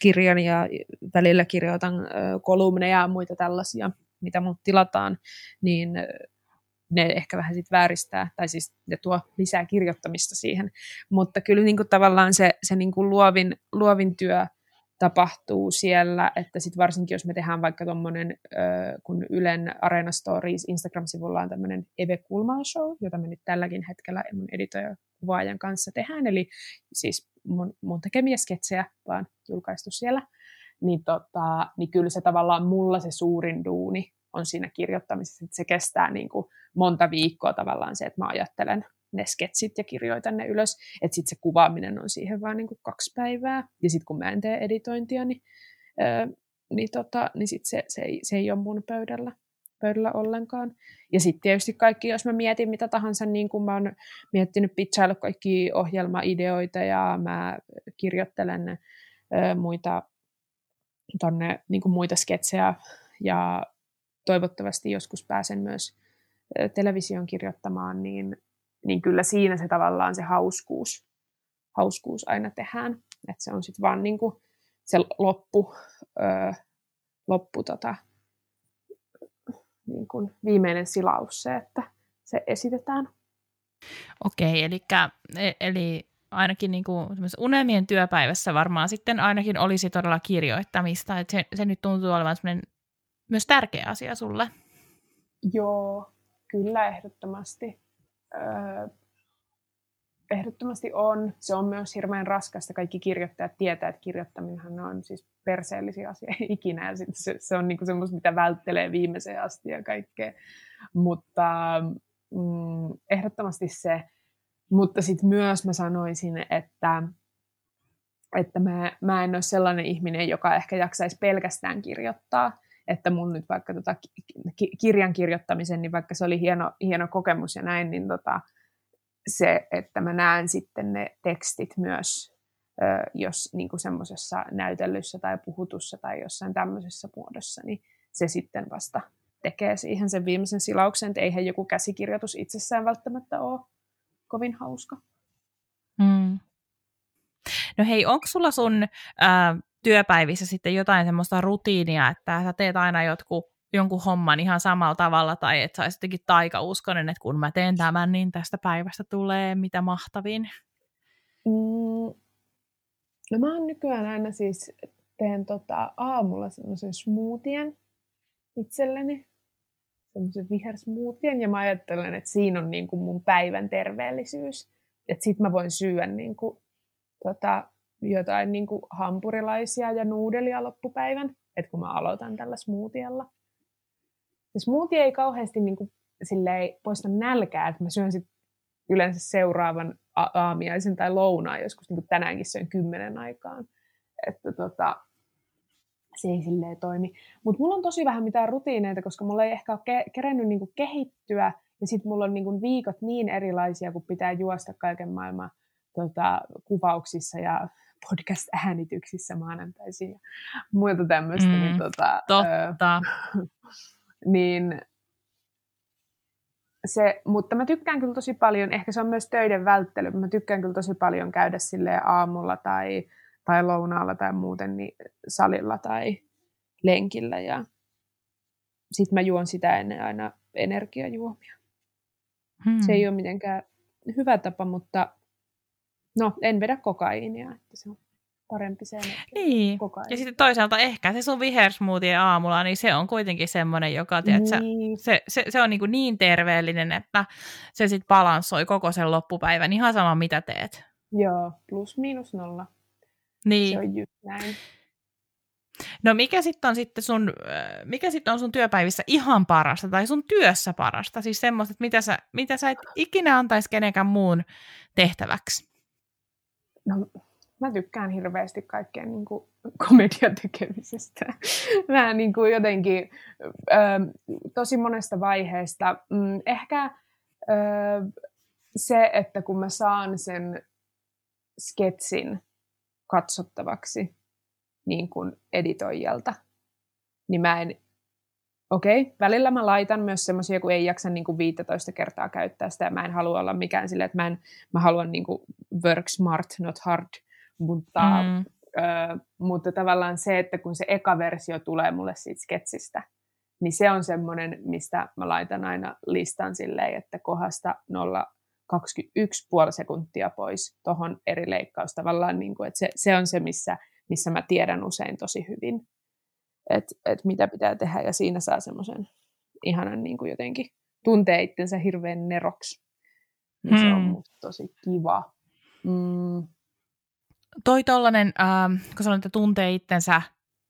kirjan ja välillä kirjoitan öö, kolumneja ja muita tällaisia, mitä mut tilataan, niin ne ehkä vähän sit vääristää, tai siis ne tuo lisää kirjoittamista siihen. Mutta kyllä niin kuin tavallaan se, se niin kuin luovin, luovin työ tapahtuu siellä, että sitten varsinkin jos me tehdään vaikka tuommoinen, kun Ylen Arena Stories Instagram-sivulla on tämmöinen Eve Kulmal Show, jota me nyt tälläkin hetkellä mun editoija kuvaajan kanssa tehdään, eli siis mun, mun tekemiä sketsejä vaan julkaistu siellä, niin, tota, niin kyllä se tavallaan mulla se suurin duuni on siinä kirjoittamisessa, että se kestää niin kuin monta viikkoa tavallaan se, että mä ajattelen ne sketsit ja kirjoitan ne ylös, että sitten se kuvaaminen on siihen vain niin kaksi päivää, ja sitten kun mä en tee editointia, niin, öö, niin, tota, niin sit se, se, ei, se ei ole mun pöydällä, pöydällä ollenkaan. Ja sitten tietysti kaikki, jos mä mietin mitä tahansa, niin kun mä oon miettinyt pitchailla kaikki ohjelmaideoita ja mä kirjoittelen öö, muita, tonne, niin muita sketsejä ja toivottavasti joskus pääsen myös television kirjoittamaan, niin, niin kyllä siinä se tavallaan se hauskuus, hauskuus aina tehdään. Että se on sitten vaan niin kuin se loppu, öö, loppu tota, niin kuin viimeinen silaus se, että se esitetään. Okei, eli, e, eli ainakin niin kuin unelmien työpäivässä varmaan sitten ainakin olisi todella kirjoittamista, se, se nyt tuntuu olevan myös tärkeä asia sulle. Joo, Kyllä, ehdottomasti. Öö, ehdottomasti on. Se on myös hirveän raskasta. Kaikki kirjoittajat tietää, että kirjoittaminen on siis perseellisiä asia *laughs* ikinä. Ja se, se on niinku semmoista, mitä välttelee viimeiseen asti ja kaikkea. Mutta mm, ehdottomasti se. Mutta sitten myös mä sanoisin, että, että mä, mä en ole sellainen ihminen, joka ehkä jaksaisi pelkästään kirjoittaa. Että mun nyt vaikka tota kirjan kirjoittamisen, niin vaikka se oli hieno, hieno kokemus ja näin, niin tota, se, että mä näen sitten ne tekstit myös, jos niin semmoisessa näytellyssä tai puhutussa tai jossain tämmöisessä muodossa, niin se sitten vasta tekee siihen sen viimeisen silauksen, että eihän joku käsikirjoitus itsessään välttämättä ole kovin hauska. Mm. No hei, onko sulla sun äh, työpäivissä sitten jotain semmoista rutiinia, että sä teet aina jotkut jonkun homman ihan samalla tavalla, tai että sä olisit jotenkin taikauskonen, että kun mä teen tämän, niin tästä päivästä tulee mitä mahtavin? Mm, no mä oon nykyään aina siis, teen tota aamulla semmoisen smoothien itselleni, semmoisen vihersmoothien, ja mä ajattelen, että siinä on niin kuin mun päivän terveellisyys. Että sit mä voin syödä niin kuin, tota, jotain niin kuin hampurilaisia ja nuudelia loppupäivän, että kun mä aloitan tällä smoothiella. Ja smoothie ei kauheasti niin kuin, silleen, poista nälkää, että mä syön sit yleensä seuraavan aamiaisen tai lounaan, joskus niin kuin tänäänkin syön kymmenen aikaan. Että tota, se ei silleen toimi. Mutta mulla on tosi vähän mitään rutiineita, koska mulla ei ehkä ole ke- kerennyt niinku kehittyä, ja sitten mulla on niinku viikot niin erilaisia, kun pitää juosta kaiken maailman tota, kuvauksissa ja podcast-äänityksissä maanantaisin ja muuta tämmöistä. Niin mm, niin, tota, totta. Ö, *laughs* niin se, mutta mä tykkään kyllä tosi paljon, ehkä se on myös töiden välttely, mä tykkään kyllä tosi paljon käydä sille aamulla tai, tai lounaalla tai muuten niin salilla tai lenkillä ja sitten mä juon sitä ennen aina energiajuomia. Hmm. Se ei ole mitenkään hyvä tapa, mutta no, en vedä kokaiinia, että se on parempi se Niin, ja sitten toisaalta ehkä se sun vihersmoothie aamulla, niin se on kuitenkin semmoinen, joka, tiedätkö, niin. se, se, se on niin, niin terveellinen, että se sitten balansoi koko sen loppupäivän, ihan sama mitä teet. Joo, plus miinus nolla. Niin. Se on just näin. No mikä sitten on sitten sun, äh, mikä sitten on sun työpäivissä ihan parasta tai sun työssä parasta? Siis semmoista, että mitä sä, mitä sä et ikinä antaisi kenenkään muun tehtäväksi? No mä tykkään hirveästi kaikkeen niin kuin komedian tekemisestä. *laughs* Mä niin kuin jotenkin ö, tosi monesta vaiheesta. Mm, ehkä ö, se, että kun mä saan sen sketsin katsottavaksi niin kuin editoijalta, niin mä en Okei, okay. välillä mä laitan myös semmoisia, kun ei jaksa niin kuin 15 kertaa käyttää sitä, ja mä en halua olla mikään silleen, että mä, en, mä haluan niin kuin work smart, not hard, mutta, mm. ö, mutta tavallaan se, että kun se eka versio tulee mulle siitä sketsistä, niin se on semmoinen, mistä mä laitan aina listan silleen, että kohdasta 0,21 puoli sekuntia pois tuohon eri leikkaus. Tavallaan, niin kuin, että se, se on se, missä, missä mä tiedän usein tosi hyvin, että, että mitä pitää tehdä, ja siinä saa semmoisen ihanan niin kuin jotenkin tuntee itsensä hirveän neroksi. Niin hmm. se on hmm. musta tosi kiva. Mm, toi tollanen, äh, kun sanoit, että tuntee itsensä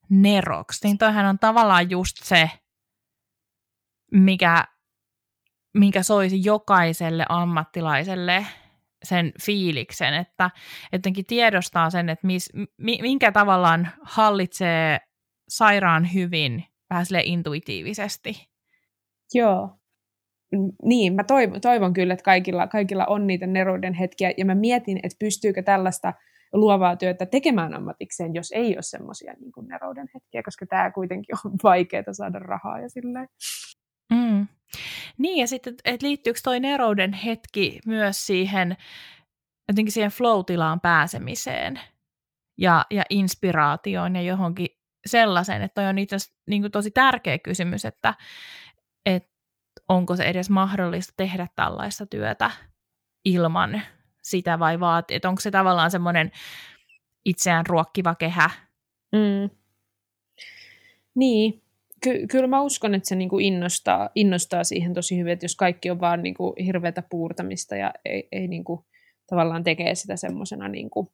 neroksi, niin toihan on tavallaan just se, mikä, mikä soisi jokaiselle ammattilaiselle sen fiiliksen, että jotenkin tiedostaa sen, että mis, minkä tavallaan hallitsee sairaan hyvin vähän sille intuitiivisesti. Joo. Niin, mä toivon, toivon kyllä, että kaikilla, kaikilla on niitä neroiden hetkiä, ja mä mietin, että pystyykö tällaista luovaa työtä tekemään ammatikseen, jos ei ole semmoisia niin nerouden hetkiä, koska tämä kuitenkin on *laughs* vaikeaa saada rahaa ja silleen. Mm. Niin, ja sitten, että liittyykö toi nerouden hetki myös siihen, jotenkin siihen flow-tilaan pääsemiseen ja, ja inspiraatioon ja johonkin sellaisen, että toi on itse asiassa niin tosi tärkeä kysymys, että, että onko se edes mahdollista tehdä tällaista työtä ilman sitä vai vaatii, että onko se tavallaan semmoinen itseään ruokkiva kehä? Mm. Niin, Ky- kyllä mä uskon, että se niinku innostaa, innostaa siihen tosi hyvin, että jos kaikki on vaan niinku hirveätä puurtamista ja ei, ei niinku tavallaan tekee sitä semmoisena niin kuin,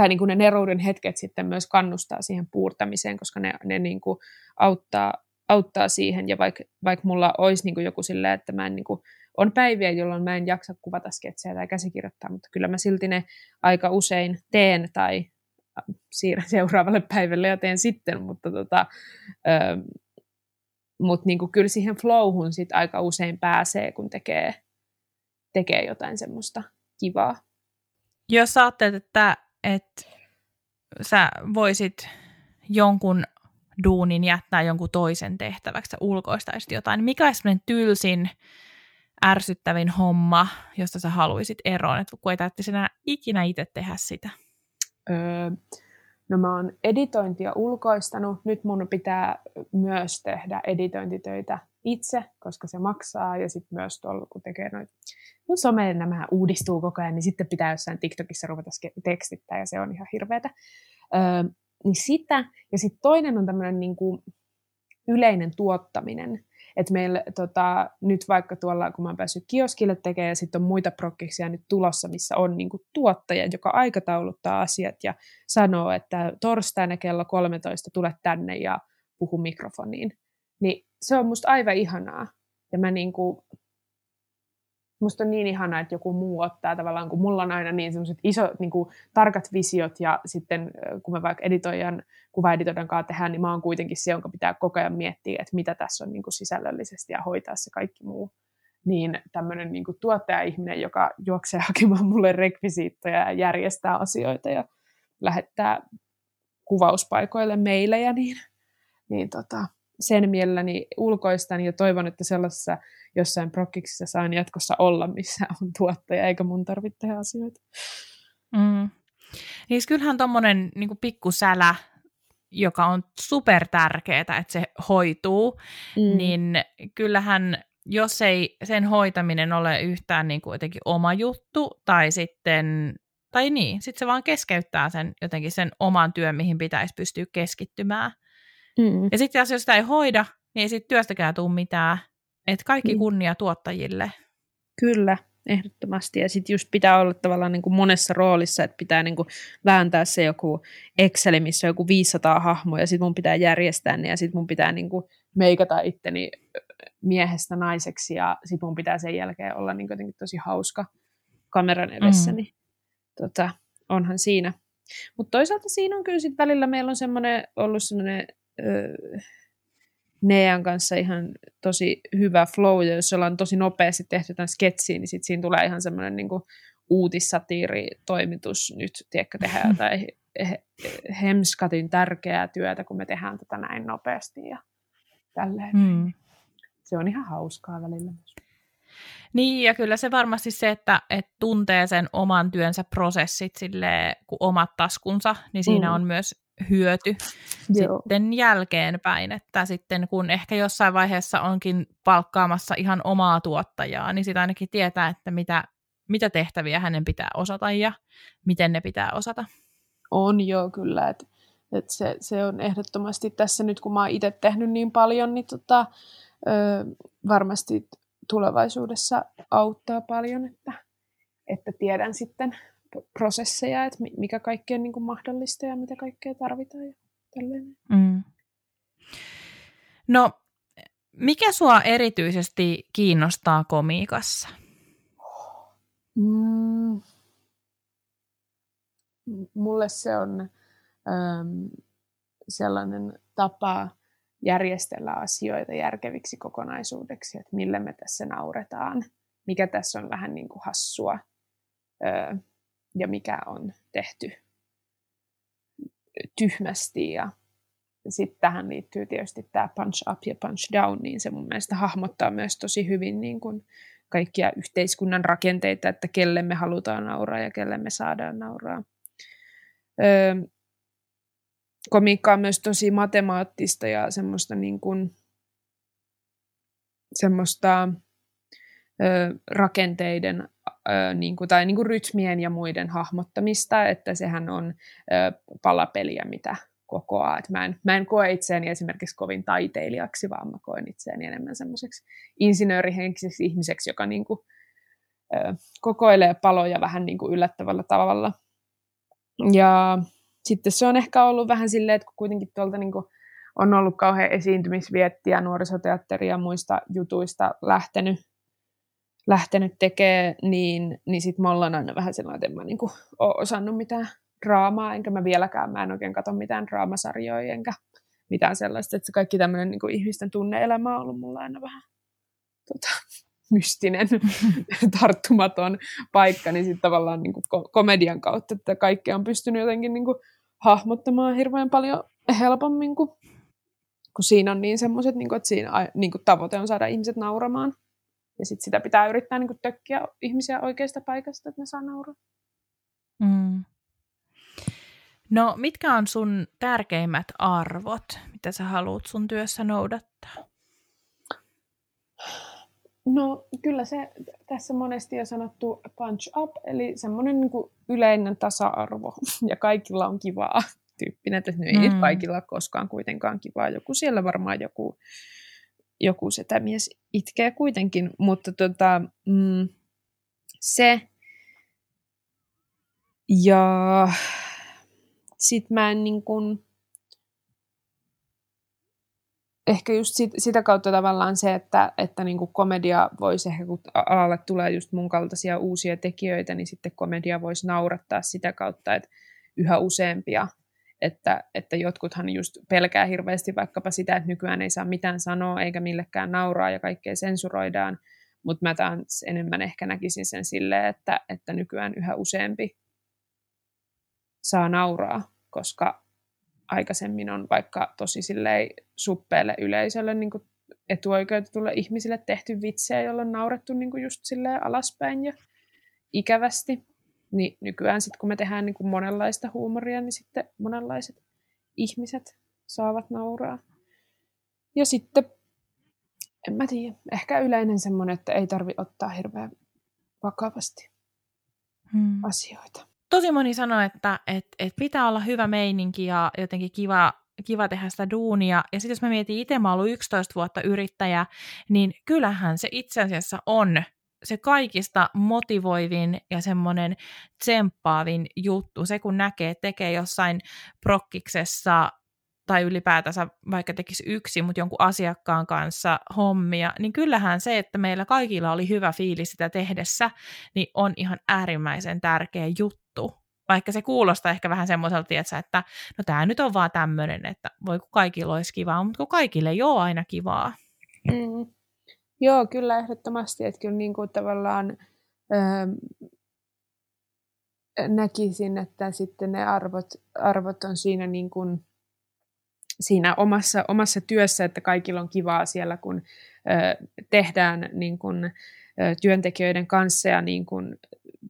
tai niin kuin ne nerouden hetket sitten myös kannustaa siihen puurtamiseen, koska ne, ne niin kuin auttaa, auttaa siihen, ja vaikka vaik mulla olisi niin kuin joku silleen, että mä en niin kuin, on päiviä, jolloin mä en jaksa kuvata sketsejä tai käsikirjoittaa, mutta kyllä mä silti ne aika usein teen tai äh, siirrän *laughs* seuraavalle päivälle ja teen sitten, mutta tota, ö, mut niinku kyllä siihen flowhun sit aika usein pääsee, kun tekee, tekee jotain semmoista kivaa. Jos ajattelet, että, että sä voisit jonkun duunin jättää jonkun toisen tehtäväksi, ulkoistaisit jotain, mikä olisi tylsin ärsyttävin homma, josta sä haluaisit eroon, että kun ei tarvitsisi enää ikinä itse tehdä sitä? Öö, no mä oon editointia ulkoistanut. Nyt mun pitää myös tehdä editointitöitä itse, koska se maksaa. Ja sitten myös tuolla, kun tekee noita no some, nämä uudistuu koko ajan, niin sitten pitää jossain TikTokissa ruveta tekstittää, ja se on ihan hirveätä. Öö, niin sitä. Ja sitten toinen on tämmöinen niin yleinen tuottaminen. Et meillä tota, nyt vaikka tuolla, kun mä oon päässyt kioskille tekemään, ja sitten on muita prokkiksia nyt tulossa, missä on niinku tuottaja, joka aikatauluttaa asiat ja sanoo, että torstaina kello 13 tule tänne ja puhu mikrofoniin. Niin se on musta aivan ihanaa. Ja mä niinku musta on niin ihanaa, että joku muu ottaa tavallaan, kun mulla on aina niin semmoiset isot, niin kuin, tarkat visiot ja sitten kun me vaikka editoijan, kuvaeditoijan kanssa tehdään, niin mä oon kuitenkin se, jonka pitää koko ajan miettiä, että mitä tässä on niin kuin sisällöllisesti ja hoitaa se kaikki muu. Niin tämmöinen niin tuottaja-ihminen, joka juoksee *laughs* hakemaan mulle rekvisiittoja ja järjestää asioita ja lähettää kuvauspaikoille meilejä, niin, niin tota, sen mielelläni ulkoistan ja toivon, että sellaisessa jossain prokkiksissa saan jatkossa olla, missä on tuottaja, eikä mun tarvitse tehdä asioita. Mm. Niin kyllähän tuommoinen niin pikkusälä, joka on super tärkeää, että se hoituu, mm. niin kyllähän jos ei sen hoitaminen ole yhtään niin kuin jotenkin oma juttu, tai sitten, tai niin, sitten se vaan keskeyttää sen jotenkin sen oman työn, mihin pitäisi pystyä keskittymään. Mm. Ja sitten jos sitä ei hoida, niin ei siitä työstäkään tule mitään. Että kaikki mm. kunnia tuottajille. Kyllä, ehdottomasti. Ja sitten just pitää olla tavallaan niin kuin monessa roolissa, että pitää niin kuin vääntää se joku Excel, missä on joku 500 hahmoa, ja sitten mun pitää järjestää ne, ja sitten mun pitää niin kuin meikata itteni miehestä naiseksi, ja sitten mun pitää sen jälkeen olla niin jotenkin tosi hauska kameran edessä, mm. niin tota, onhan siinä. Mutta toisaalta siinä on kyllä sitten välillä, meillä on semmoinen, ollut semmoinen Nean kanssa ihan tosi hyvä flow, ja jos ollaan tosi nopeasti tehty jotain sketsiä, niin sit siinä tulee ihan semmoinen niin uutissatiiri-toimitus nyt, tiedätkö, tehdään *laughs* jotain hemskatin tärkeää työtä, kun me tehdään tätä näin nopeasti ja tälleen. Hmm. Se on ihan hauskaa välillä myös. Niin, ja kyllä se varmasti se, että, että tuntee sen oman työnsä prosessit sille, kun omat taskunsa, niin siinä mm. on myös hyöty Joo. sitten jälkeenpäin, että sitten kun ehkä jossain vaiheessa onkin palkkaamassa ihan omaa tuottajaa, niin sitä ainakin tietää, että mitä, mitä tehtäviä hänen pitää osata ja miten ne pitää osata. On joo kyllä, että et se, se on ehdottomasti tässä nyt, kun mä oon itse tehnyt niin paljon, niin tota, ö, varmasti tulevaisuudessa auttaa paljon, että, että tiedän sitten prosesseja, että mikä kaikki on niin kuin mahdollista ja mitä kaikkea tarvitaan ja. Mm. No, mikä sua erityisesti kiinnostaa komiikassa? Mm. Mulle se on äm, sellainen tapa järjestellä asioita järkeviksi kokonaisuudeksi, että millä me tässä nauretaan, mikä tässä on vähän niin kuin hassua. Öö, ja mikä on tehty tyhmästi. Ja sitten tähän liittyy tietysti tämä punch up ja punch down, niin se mun mielestä hahmottaa myös tosi hyvin niin kuin kaikkia yhteiskunnan rakenteita, että kelle me halutaan nauraa ja kelle me saadaan nauraa. Öö, komiikka on myös tosi matemaattista ja semmoista, niin kuin, semmoista ö, rakenteiden niin kuin, tai niin kuin rytmien ja muiden hahmottamista, että sehän on ö, palapeliä, mitä kokoaa. Et mä, en, mä en koe itseäni esimerkiksi kovin taiteilijaksi, vaan mä koen itseäni enemmän semmoiseksi insinöörihenkiseksi ihmiseksi, joka niin kuin, ö, kokoilee paloja vähän niin kuin yllättävällä tavalla. Ja sitten se on ehkä ollut vähän silleen, että kun kuitenkin tuolta niin kuin on ollut kauhean esiintymisviettiä nuorisoteatteria ja muista jutuista lähtenyt, lähtenyt tekemään, niin, niin sitten mulla on aina vähän sellainen, että en mä niin kuin ole osannut mitään draamaa, enkä mä vieläkään, mä en oikein katso mitään draamasarjoja, enkä mitään sellaista, että se kaikki tämmöinen niin kuin ihmisten tunneelämä on ollut mulla aina vähän tota, mystinen, *laughs* tarttumaton paikka, niin sitten tavallaan niin kuin komedian kautta, että kaikkea on pystynyt jotenkin niin kuin hahmottamaan hirveän paljon helpommin, kun, kun siinä on niin semmoiset, niin että siinä niin kuin tavoite on saada ihmiset nauramaan. Ja sitten sitä pitää yrittää niin kuin tökkiä ihmisiä oikeasta paikasta, että ne saa nauraa. Mm. No, mitkä on sun tärkeimmät arvot, mitä sä haluat sun työssä noudattaa? No kyllä se tässä monesti on sanottu punch up, eli semmoinen niin kuin yleinen tasa-arvo *laughs* ja kaikilla on kivaa tyyppinen, että no ei mm. kaikilla ole koskaan kuitenkaan kivaa. Joku siellä varmaan joku, joku setämies itkee kuitenkin, mutta tota, mm, se ja sit mä en niin kuin, ehkä just sit, sitä kautta tavallaan se, että, että niin komedia voisi ehkä, kun alalle tulee just mun kaltaisia uusia tekijöitä, niin sitten komedia voisi naurattaa sitä kautta, että yhä useampia, että, että jotkuthan just pelkää hirveästi vaikkapa sitä, että nykyään ei saa mitään sanoa eikä millekään nauraa ja kaikkea sensuroidaan, mutta mä taas enemmän ehkä näkisin sen silleen, että, että nykyään yhä useampi saa nauraa, koska aikaisemmin on vaikka tosi suppeelle yleisölle niin etuoikeutetulle ihmisille tehty vitsejä, joilla on naurettu niin just alaspäin ja ikävästi. Niin nykyään sitten kun me tehdään niin kuin monenlaista huumoria, niin sitten monenlaiset ihmiset saavat nauraa. Ja sitten, en mä tiedä, ehkä yleinen semmoinen, että ei tarvi ottaa hirveän vakavasti hmm. asioita tosi moni sanoo, että et, et pitää olla hyvä meininki ja jotenkin kiva, kiva tehdä sitä duunia. Ja sitten jos mä mietin, itse mä ollut 11 vuotta yrittäjä, niin kyllähän se itse asiassa on se kaikista motivoivin ja semmoinen tsemppaavin juttu. Se kun näkee, tekee jossain prokkiksessa tai ylipäätänsä vaikka tekisi yksi, mutta jonkun asiakkaan kanssa hommia, niin kyllähän se, että meillä kaikilla oli hyvä fiilis sitä tehdessä, niin on ihan äärimmäisen tärkeä juttu. Vaikka se kuulostaa ehkä vähän semmoiselta, tietysti, että no tämä nyt on vaan tämmöinen, että voi kun kaikilla olisi kivaa, mutta kun kaikille ei ole aina kivaa. Mm. Joo, kyllä ehdottomasti, että kyllä niin kuin tavallaan öö, näkisin, että sitten ne arvot, arvot on siinä niin kuin, siinä omassa, omassa työssä, että kaikilla on kivaa siellä, kun ö, tehdään niin kun, ö, työntekijöiden kanssa ja niin kun,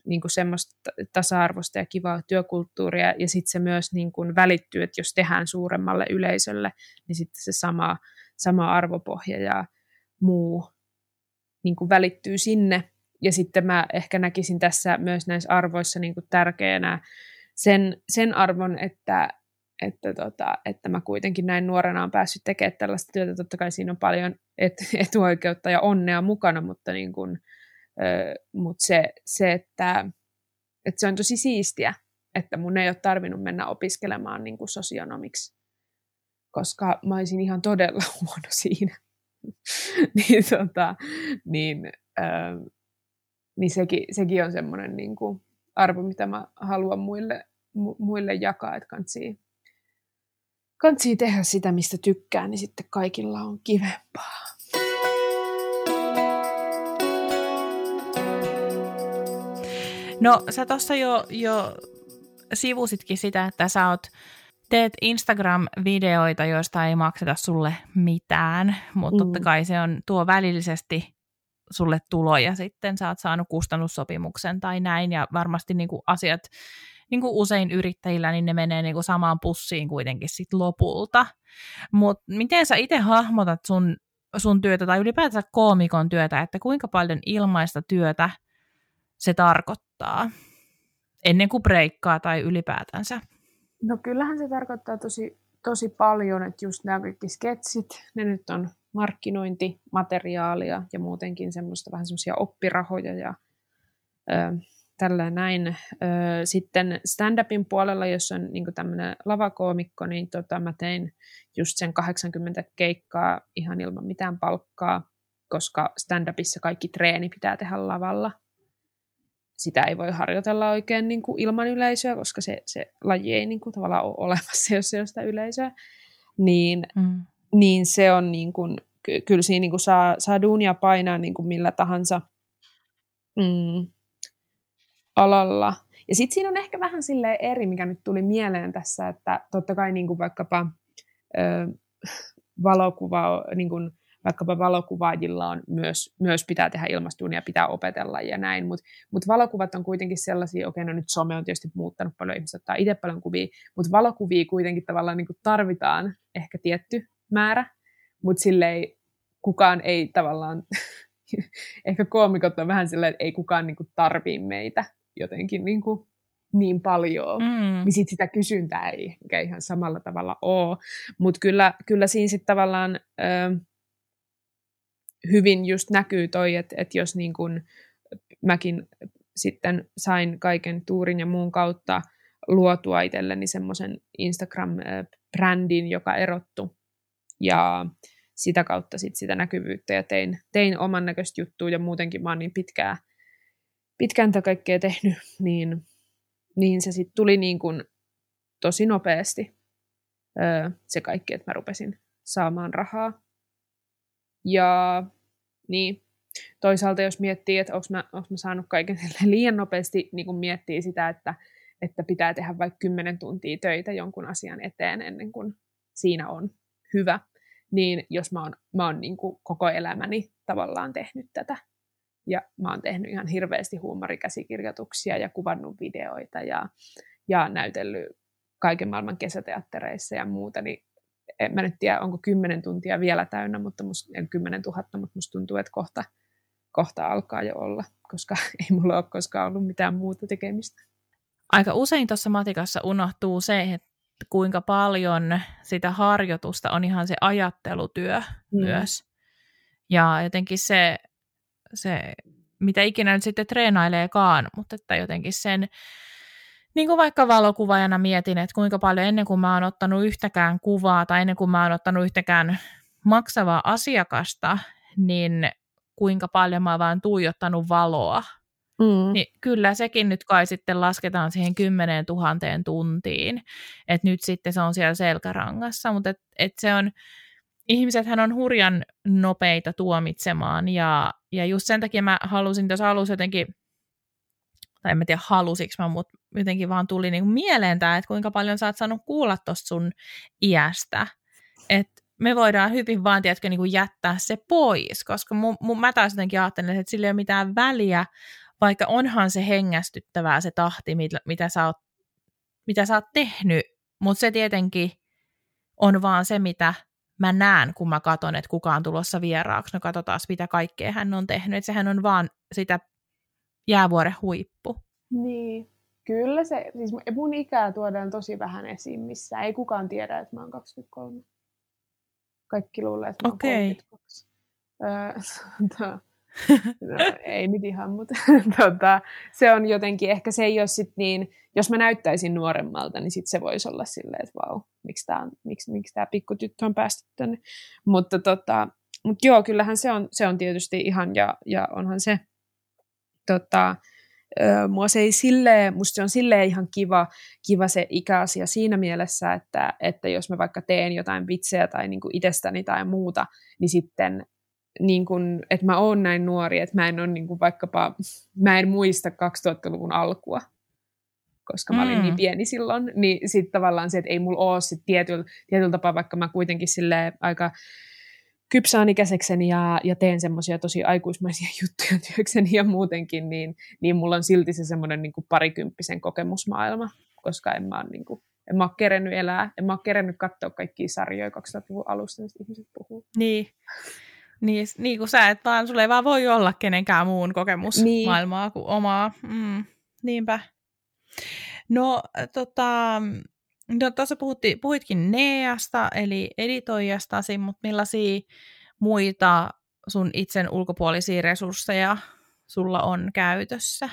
niin kun semmoista tasa-arvosta ja kivaa työkulttuuria. Ja sitten se myös niin kun välittyy, että jos tehdään suuremmalle yleisölle, niin sitten se sama, sama arvopohja ja muu niin kun välittyy sinne. Ja sitten mä ehkä näkisin tässä myös näissä arvoissa niin tärkeänä sen, sen arvon, että että, tota, että mä kuitenkin näin nuorena on päässyt tekemään tällaista työtä. Totta kai siinä on paljon et, *laughs* etuoikeutta ja onnea mukana, mutta, niin kun, ö, mutta se, se että, että se on tosi siistiä, että mun ei ole tarvinnut mennä opiskelemaan niin kuin sosionomiksi, koska mä olisin ihan todella *laughs* huono siinä. *laughs* niin, tota, niin, ö, niin sekin, sekin on semmoinen niin kuin arvo, mitä mä haluan muille, mu, muille jakaa, että kantsii kantsii tehdä sitä, mistä tykkää, niin sitten kaikilla on kivempaa. No sä tuossa jo, jo sivusitkin sitä, että sä oot, teet Instagram-videoita, joista ei makseta sulle mitään, mutta mm. totta kai se on, tuo välillisesti sulle tuloja sitten, sä oot saanut kustannussopimuksen tai näin, ja varmasti niin kuin asiat niin kuin usein yrittäjillä, niin ne menee niin kuin samaan pussiin kuitenkin sit lopulta. Mutta miten sä itse hahmotat sun, sun työtä tai ylipäätään koomikon työtä, että kuinka paljon ilmaista työtä se tarkoittaa ennen kuin breikkaa tai ylipäätänsä? No kyllähän se tarkoittaa tosi, tosi paljon, että just nämä kaikki sketsit, ne nyt on markkinointimateriaalia ja muutenkin semmoista vähän semmoisia oppirahoja ja tällä näin. Sitten stand-upin puolella, jos on niin tämmöinen lavakoomikko, niin tota, mä tein just sen 80 keikkaa ihan ilman mitään palkkaa, koska stand-upissa kaikki treeni pitää tehdä lavalla. Sitä ei voi harjoitella oikein niin kuin ilman yleisöä, koska se, se laji ei niin kuin, tavallaan ole olemassa, *laughs* jos ei ole sitä yleisöä. Niin, mm. niin se on niin kuin, ky- kyllä siinä niin kuin saa, saa duunia painaa niin kuin millä tahansa mm, alalla. Ja sitten siinä on ehkä vähän sille eri, mikä nyt tuli mieleen tässä, että totta kai niin kuin vaikkapa ö, valokuva, niin kuin vaikkapa valokuvaajilla on myös, myös pitää tehdä ilmastuunia, pitää opetella ja näin, mutta mut valokuvat on kuitenkin sellaisia, okei, no nyt some on tietysti muuttanut paljon, ihmiset ottaa itse paljon kuvia, mutta valokuvia kuitenkin tavallaan niin kuin tarvitaan ehkä tietty määrä, mutta silleen kukaan ei tavallaan, *laughs* ehkä koomikot on vähän silleen, että ei kukaan niin kuin tarvii meitä, jotenkin niin, kuin niin paljon, mm. niin sit sitä kysyntää ei ehkä ihan samalla tavalla ole. Mutta kyllä, kyllä siinä sitten tavallaan ö, hyvin just näkyy toi, että et jos niin kun mäkin sitten sain kaiken tuurin ja muun kautta luotua itselleni semmoisen Instagram-brändin, joka erottu. Ja sitä kautta sit sitä näkyvyyttä ja tein, tein oman näköistä juttua ja muutenkin mä oon niin pitkää pitkään kaikkea tehnyt, niin, niin se sitten tuli niin kuin tosi nopeasti öö, se kaikki, että mä rupesin saamaan rahaa. Ja niin, toisaalta jos miettii, että onko mä, mä saanut kaiken liian nopeasti, niin kun miettii sitä, että, että pitää tehdä vaikka 10 tuntia töitä jonkun asian eteen ennen kuin siinä on hyvä, niin jos mä oon, mä oon niin kuin koko elämäni tavallaan tehnyt tätä, ja mä oon tehnyt ihan hirveästi huumorikäsikirjoituksia ja kuvannut videoita ja, ja näytellyt kaiken maailman kesäteattereissa ja muuta, niin en mä nyt tiedä, onko kymmenen tuntia vielä täynnä, mutta musta, en kymmenen tuhatta, mutta musta tuntuu, että kohta, kohta alkaa jo olla, koska *laughs* ei mulla ole koskaan ollut mitään muuta tekemistä. Aika usein tuossa matikassa unohtuu se, että kuinka paljon sitä harjoitusta on ihan se ajattelutyö mm. myös. Ja jotenkin se se, mitä ikinä nyt sitten treenaileekaan, mutta että jotenkin sen, niin kuin vaikka valokuvaajana mietin, että kuinka paljon ennen kuin mä oon ottanut yhtäkään kuvaa tai ennen kuin mä oon ottanut yhtäkään maksavaa asiakasta, niin kuinka paljon mä oon vaan tuijottanut valoa. Mm. Niin kyllä sekin nyt kai sitten lasketaan siihen kymmeneen tuhanteen tuntiin, että nyt sitten se on siellä selkärangassa, mutta et, et se on, ihmisethän on hurjan nopeita tuomitsemaan ja, ja just sen takia mä halusin tuossa alussa jotenkin, tai en mä tiedä halusiksi mä, mutta jotenkin vaan tuli niinku mieleen tämä, että kuinka paljon sä oot saanut kuulla tuosta sun iästä. Että me voidaan hyvin vaan, tiedätkö, niin kuin jättää se pois, koska mun, mun, mä taas jotenkin ajattelen, että sillä ei ole mitään väliä, vaikka onhan se hengästyttävää se tahti, mitä, mitä, sä, oot, mitä sä oot tehnyt, mutta se tietenkin on vaan se, mitä mä näen, kun mä katson, että kuka on tulossa vieraaksi, no katsotaan, mitä kaikkea hän on tehnyt, että sehän on vaan sitä jäävuoren huippu. Niin, kyllä se, siis mun ikää tuodaan tosi vähän esiin missä, ei kukaan tiedä, että mä oon 23. Kaikki luulee, että mä oon okay. 32. Öö, *laughs* no, ei nyt ihan, mutta *laughs* tota, se on jotenkin, ehkä se ei ole sit niin, jos mä näyttäisin nuoremmalta, niin sit se voisi olla silleen, että vau, miksi tämä miksi, miksi tää pikkutyttö on päästy tänne. Mutta tota, mut joo, kyllähän se on, se on tietysti ihan, ja, ja onhan se, tota, mua se ei silleen, musta se on silleen ihan kiva, kiva se ikäasia siinä mielessä, että, että jos mä vaikka teen jotain vitsejä tai niin kuin itsestäni tai muuta, niin sitten niin kuin, että mä oon näin nuori, että mä en ole niin kuin vaikkapa, mä en muista 2000-luvun alkua, koska mä olin niin mm. niin pieni silloin, niin sitten tavallaan se, että ei mulla ole sit tietyllä, tietyllä tapaa, vaikka mä kuitenkin sille aika kypsään ikäisekseni ja, ja teen semmoisia tosi aikuismaisia *laughs* juttuja työkseni ja muutenkin, niin, niin mulla on silti se semmoinen niin parikymppisen kokemusmaailma, koska en mä ole, niin kuin, en mä ole kerennyt elää, en mä ole kerennyt katsoa kaikkia sarjoja 2000-luvun alusta, mistä ihmiset puhuu. Niin. Niin, niin kuin sä, että vaan sulle ei vaan voi olla kenenkään muun kokemus niin. maailmaa kuin omaa. Mm, niinpä. No, tota, no tuossa puhuitkin Neasta, eli editoijastasi, mutta millaisia muita sun itsen ulkopuolisia resursseja sulla on käytössä?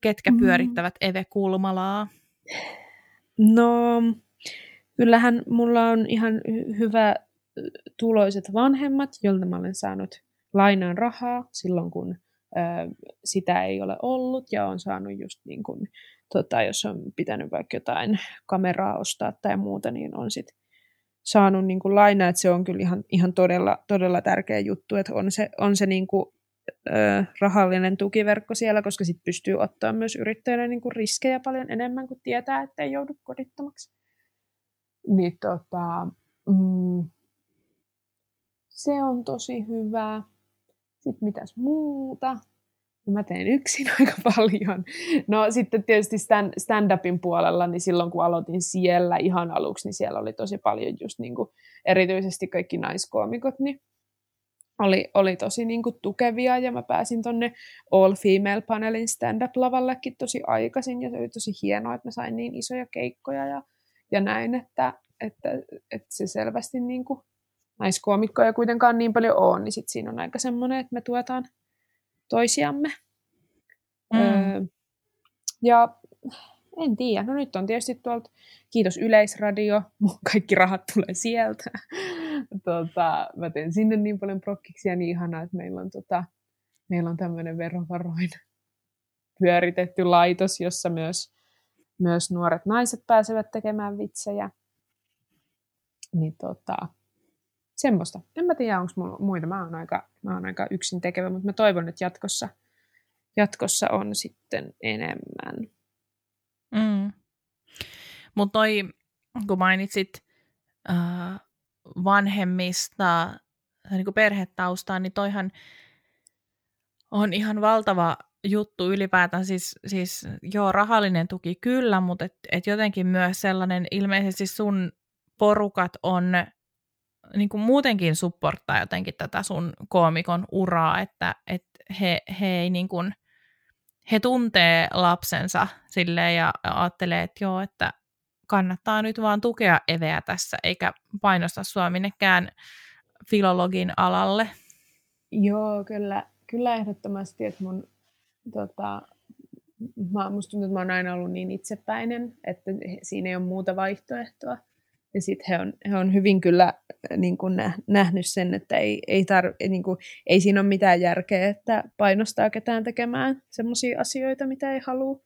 ketkä mm. pyörittävät Eve Kulmalaa? No, kyllähän mulla on ihan hyvä tuloiset vanhemmat, joilta mä olen saanut lainaan rahaa silloin, kun ö, sitä ei ole ollut ja on saanut just niin kuin, tota, jos on pitänyt vaikka jotain kameraa ostaa tai muuta, niin on sitten saanut niin kuin lainaa, että se on kyllä ihan, ihan todella, todella tärkeä juttu, että on se, on se niin kuin, ö, rahallinen tukiverkko siellä, koska sitten pystyy ottaa myös yrittäjänä niin kuin riskejä paljon enemmän, kuin tietää, että ei joudu kodittomaksi. Niin tota, mm, se on tosi hyvä. Sitten mitäs muuta? Mä teen yksin *laughs* aika paljon. No sitten tietysti stand-upin puolella, niin silloin kun aloitin siellä ihan aluksi, niin siellä oli tosi paljon just niin kuin, erityisesti kaikki naiskoomikot, niin oli, oli tosi niin kuin, tukevia ja mä pääsin tonne All Female Panelin stand-up-lavallekin tosi aikaisin ja se oli tosi hienoa, että mä sain niin isoja keikkoja ja, ja näin, että, että, että se selvästi niin kuin, naiskoomikkoja kuitenkaan niin paljon ole, niin sit siinä on aika semmoinen, että me tuetaan toisiamme. Mm. Öö, ja en tiedä, no nyt on tietysti tuolta, kiitos Yleisradio, mun *laughs* kaikki rahat tulee sieltä. *laughs* tota, mä teen sinne niin paljon prokkiksi ja niin ihanaa, että meillä on, tota, meillä on tämmöinen verovaroin *laughs* pyöritetty laitos, jossa myös, myös nuoret naiset pääsevät tekemään vitsejä. Niin tota, semmoista. En mä tiedä, onko mulla muita. Mä oon aika, mä oon aika yksin tekevä, mutta mä toivon, että jatkossa, jatkossa on sitten enemmän. Mm. Mutta toi, kun mainitsit äh, vanhemmista niin kuin perhetaustaa, niin toihan on ihan valtava juttu ylipäätään, siis, siis joo, rahallinen tuki kyllä, mutta et, et jotenkin myös sellainen, ilmeisesti sun porukat on niin kuin muutenkin supporttaa jotenkin tätä sun koomikon uraa, että, että he, he, ei niin kuin, he tuntee lapsensa silleen ja ajattelee, että joo, että kannattaa nyt vaan tukea Eveä tässä, eikä painosta sua minnekään filologin alalle. Joo, kyllä, kyllä ehdottomasti, että mun tota, mä, musta tuntuu, että mä oon aina ollut niin itsepäinen, että siinä ei ole muuta vaihtoehtoa. Ja sitten he on, he on hyvin kyllä äh, niin kuin nähnyt sen, että ei, ei, tar, niin kuin, ei siinä ole mitään järkeä, että painostaa ketään tekemään sellaisia asioita, mitä ei halua.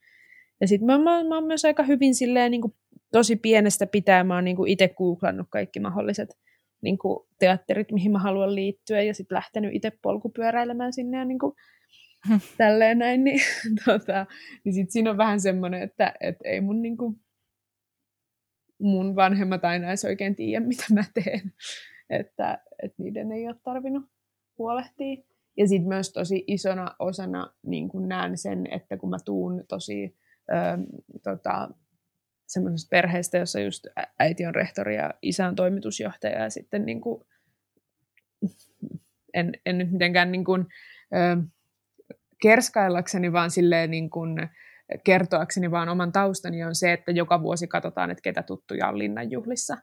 Ja sitten mä, mä, mä oon myös aika hyvin silleen, niin kuin, tosi pienestä pitää, mä oon niin itse googlannut kaikki mahdolliset niin kuin, teatterit, mihin mä haluan liittyä, ja sitten lähtenyt itse polkupyöräilemään sinne ja niin kuin, tälleen näin, niin, *laughs* tota, niin sitten siinä on vähän semmoinen, että et ei mun niin kuin, mun vanhemmat aina edes oikein tiedä, *laughs* mitä mä teen. Että, että niiden ei ole tarvinnut huolehtia. Ja sitten myös tosi isona osana niin kun näen sen, että kun mä tuun tosi ö, tota, semmoisesta perheestä, jossa just äiti on rehtori ja isä on toimitusjohtaja ja sitten niin kuin, en, en nyt mitenkään niin kuin, ö, kerskaillakseni, vaan silleen niin kuin, kertoakseni vaan oman taustani on se, että joka vuosi katsotaan, että ketä tuttuja on linnanjuhlissa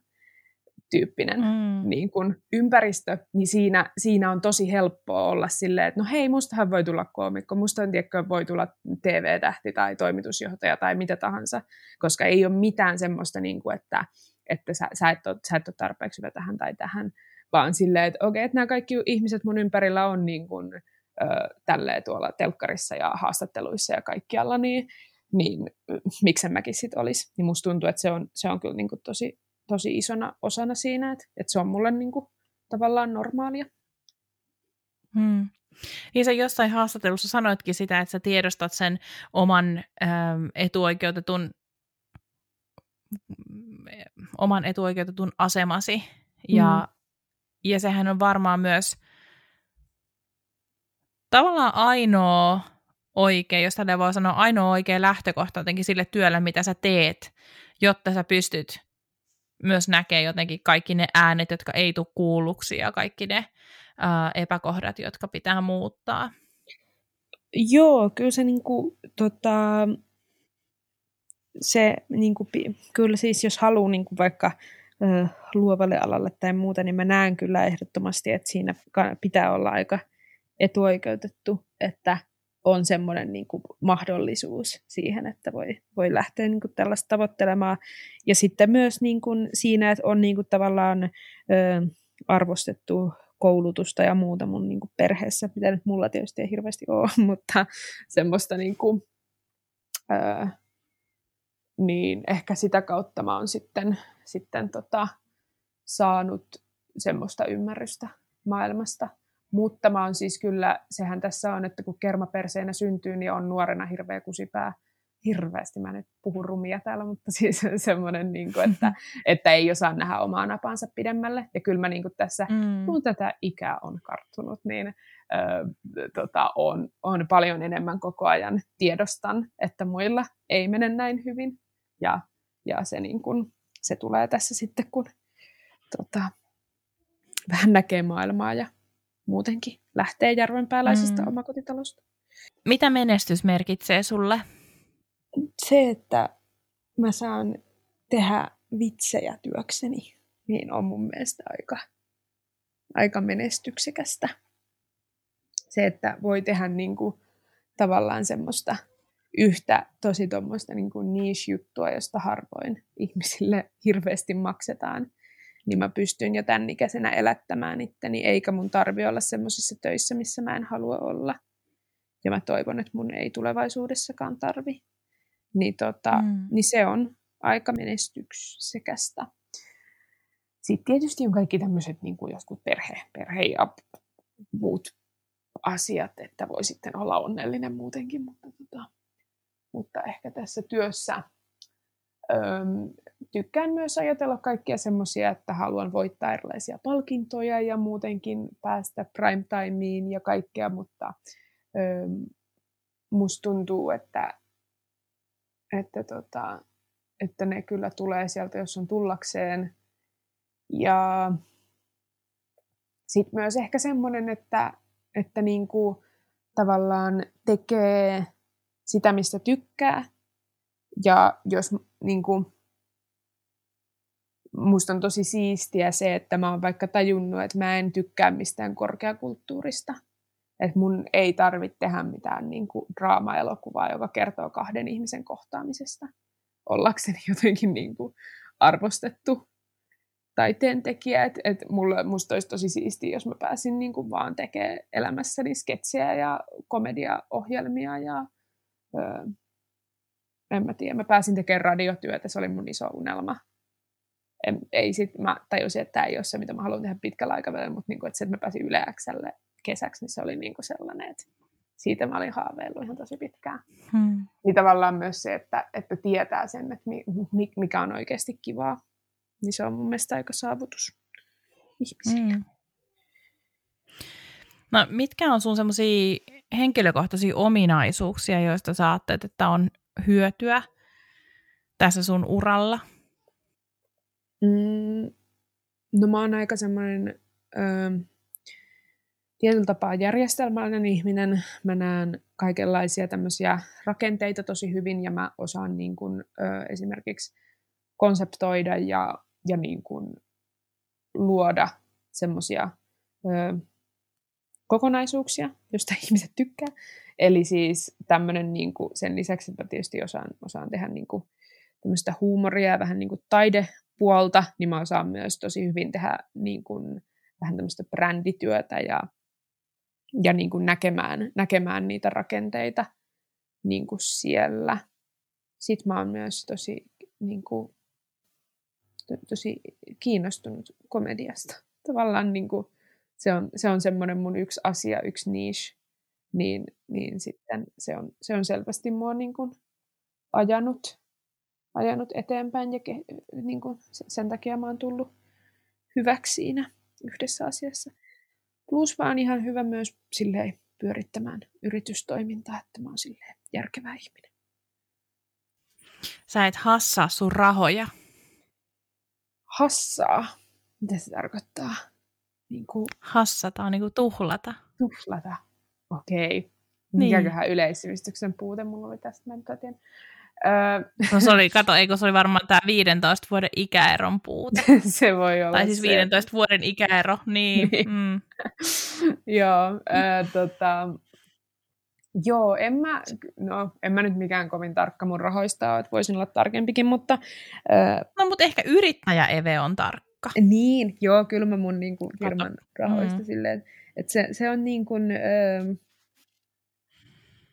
tyyppinen mm. niin kun ympäristö, niin siinä, siinä on tosi helppoa olla silleen, että no hei, mustahan voi tulla koomikko, musta tiedätkö, voi tulla TV-tähti tai toimitusjohtaja tai mitä tahansa, koska ei ole mitään semmoista, niin kuin, että, että sä, sä, et ole, sä et ole tarpeeksi hyvä tähän tai tähän, vaan silleen, että okei, okay, että nämä kaikki ihmiset mun ympärillä on niin kuin, tälleen tuolla telkkarissa ja haastatteluissa ja kaikkialla, niin, niin miksen mäkin sitten olisi. Niin musta tuntuu, että se on, se on kyllä niin kuin tosi, tosi isona osana siinä, että, että se on mulle niin kuin tavallaan normaalia. Hmm. Niin sä jossain haastattelussa sanoitkin sitä, että sä tiedostat sen oman ähm, etuoikeutetun oman etuoikeutetun asemasi. Ja, mm. ja sehän on varmaan myös tavallaan ainoa oikea, jos tällä voi sanoa, ainoa oikea lähtökohta jotenkin sille työlle, mitä sä teet, jotta sä pystyt myös näkee jotenkin kaikki ne äänet, jotka ei tule kuulluksi ja kaikki ne ää, epäkohdat, jotka pitää muuttaa. Joo, kyllä se niinku, tota, se niinku, kyllä siis jos haluaa niinku vaikka ö, luovalle alalle tai muuta, niin mä näen kyllä ehdottomasti, että siinä pitää olla aika etuoikeutettu, että on semmoinen niin kuin mahdollisuus siihen, että voi, voi lähteä niin kuin tällaista tavoittelemaan. Ja sitten myös niin kuin siinä, että on niin kuin tavallaan ö, arvostettu koulutusta ja muuta mun niin kuin perheessä, mitä nyt mulla tietysti ei hirveästi ole, *laughs* mutta semmoista niin kuin, ö, niin ehkä sitä kautta mä oon sitten, sitten tota, saanut semmoista ymmärrystä maailmasta. Mutta mä oon siis kyllä, sehän tässä on, että kun kermaperseenä syntyy, niin on nuorena hirveä kusipää. Hirveästi mä nyt puhun rumia täällä, mutta *laughs* siis semmoinen, niin kuin, että, *laughs* että ei osaa nähdä omaa napansa pidemmälle. Ja kyllä mä niin kuin tässä, mm. kun tätä ikää on karttunut, niin ö, tota, on, on paljon enemmän koko ajan tiedostan, että muilla ei mene näin hyvin. Ja, ja se, niin kuin, se tulee tässä sitten, kun tota, vähän näkee maailmaa ja muutenkin lähtee järvenpääläisestä mm. omakotitalosta. Mitä menestys merkitsee sulle? Se, että mä saan tehdä vitsejä työkseni, niin on mun mielestä aika, aika menestyksekästä. Se, että voi tehdä niin kuin, tavallaan semmoista yhtä tosi tuommoista niin niche-juttua, josta harvoin ihmisille hirveästi maksetaan, niin mä pystyn jo tämän ikäisenä elättämään itteni, eikä mun tarvi olla semmoisissa töissä, missä mä en halua olla. Ja mä toivon, että mun ei tulevaisuudessakaan tarvi. Niin, tota, mm. niin se on aika menestyksekästä. Sitten tietysti on kaikki tämmöiset niin kuin joskus perhe, perhe ja muut asiat, että voi sitten olla onnellinen muutenkin, mutta, tota, mutta ehkä tässä työssä tykkään myös ajatella kaikkia semmoisia, että haluan voittaa erilaisia palkintoja ja muutenkin päästä prime timeen ja kaikkea, mutta musta tuntuu, että, että, tota, että ne kyllä tulee sieltä, jos on tullakseen. Ja sitten myös ehkä semmoinen, että, että niinku tavallaan tekee sitä, mistä tykkää. Ja jos niin kuin, musta on tosi siistiä se, että mä oon vaikka tajunnut, että mä en tykkää mistään korkeakulttuurista. Että mun ei tarvitse tehdä mitään niin kuin draama-elokuvaa, joka kertoo kahden ihmisen kohtaamisesta. Ollakseni jotenkin niin kuin arvostettu taiteen tekijä. Että et mulle, musta olisi tosi siistiä, jos mä pääsin niin kuin vaan tekemään elämässäni sketsejä ja komediaohjelmia ja öö, en mä tiedä, mä pääsin tekemään radiotyötä, se oli mun iso unelma. En, ei sit, mä tajusin, että tämä ei ole se, mitä mä haluan tehdä pitkällä aikavälillä, mutta niin kuin, että se, että mä pääsin Yle Xlle kesäksi, niin se oli niin kuin sellainen, että siitä mä olin haaveillut ihan tosi pitkään. Hmm. Niin tavallaan myös se, että, että tietää sen, että mi, mikä on oikeasti kivaa, niin se on mun mielestä aika saavutus ihmisille. Hmm. No, mitkä on sun semmoisia henkilökohtaisia ominaisuuksia, joista sä ajattelet, että on hyötyä tässä sun uralla? Mm, no mä oon aika semmoinen ö, tietyllä tapaa järjestelmällinen ihminen. Mä näen kaikenlaisia tämmöisiä rakenteita tosi hyvin ja mä osaan niin kun, ö, esimerkiksi konseptoida ja, ja niin kun luoda semmoisia kokonaisuuksia, joista *laughs* ihmiset tykkää. Eli siis tämmöinen niin kuin, sen lisäksi, että tietysti osaan, osaan tehdä niin kuin, tämmöistä huumoria ja vähän niin kuin taidepuolta, niin mä osaan myös tosi hyvin tehdä niin kuin, vähän tämmöistä brändityötä ja, ja niin kuin näkemään, näkemään niitä rakenteita niin kuin siellä. Sitten mä oon myös tosi, niin kuin, to, tosi kiinnostunut komediasta. Tavallaan niin kuin, se on, se on semmoinen mun yksi asia, yksi niche, niin, niin sitten se on, se on selvästi mua niin kuin ajanut, ajanut eteenpäin ja ke, niin kuin sen takia mä oon tullut hyväksi siinä yhdessä asiassa. Plus mä oon ihan hyvä myös silleen pyörittämään yritystoimintaa, että mä oon silleen järkevä ihminen. Sä et hassaa sun rahoja. Hassaa? Mitä se tarkoittaa? Niin kuin... Hassata on niin kuin tuhlata. Tuhlata. Okei. Okay. Niin. Mikäköhän yleissivistyksen puute mulla oli tästä, mä en tiedä. Öö. No se oli, kato, eikö se oli varmaan tämä 15 vuoden ikäeron puute. *laughs* se voi olla Tai siis 15 se. vuoden ikäero, niin. niin. Mm. *laughs* Joo, äh, tota, Joo, en mä, no, en mä nyt mikään kovin tarkka mun rahoista ole, että voisin olla tarkempikin, mutta... Äh, no, mutta ehkä yrittäjä Eve on tarkka. Niin, joo, kyllä mä mun niin kuin, firman rahoista mm. silleen, että se, se on niin kuin, äh,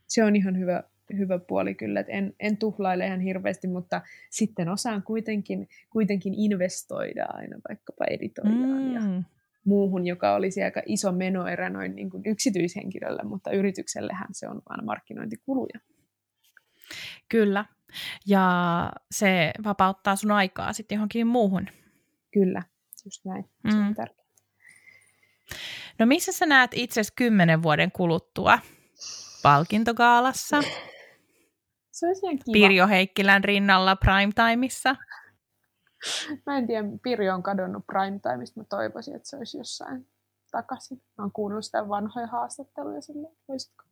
se on ihan hyvä, hyvä puoli kyllä, että en, en tuhlaile ihan hirveästi, mutta sitten osaan kuitenkin, kuitenkin investoida aina vaikkapa editoijaan mm. ja muuhun, joka olisi aika iso menoerä noin niin kuin yksityishenkilölle, mutta yrityksellehän se on vain markkinointikuluja. Kyllä, ja se vapauttaa sun aikaa sitten johonkin muuhun. Kyllä, just näin. Se on mm. tärkeää. No missä sä näet itse kymmenen vuoden kuluttua? Palkintogaalassa? Se olisi ihan kiva. Pirjo Heikkilän rinnalla primetimeissa? Mä en tiedä, Pirjo on kadonnut primetimeista. Mä toivoisin, että se olisi jossain takaisin. Mä oon kuunnellut sitä vanhoja haastatteluja sille, voisitko,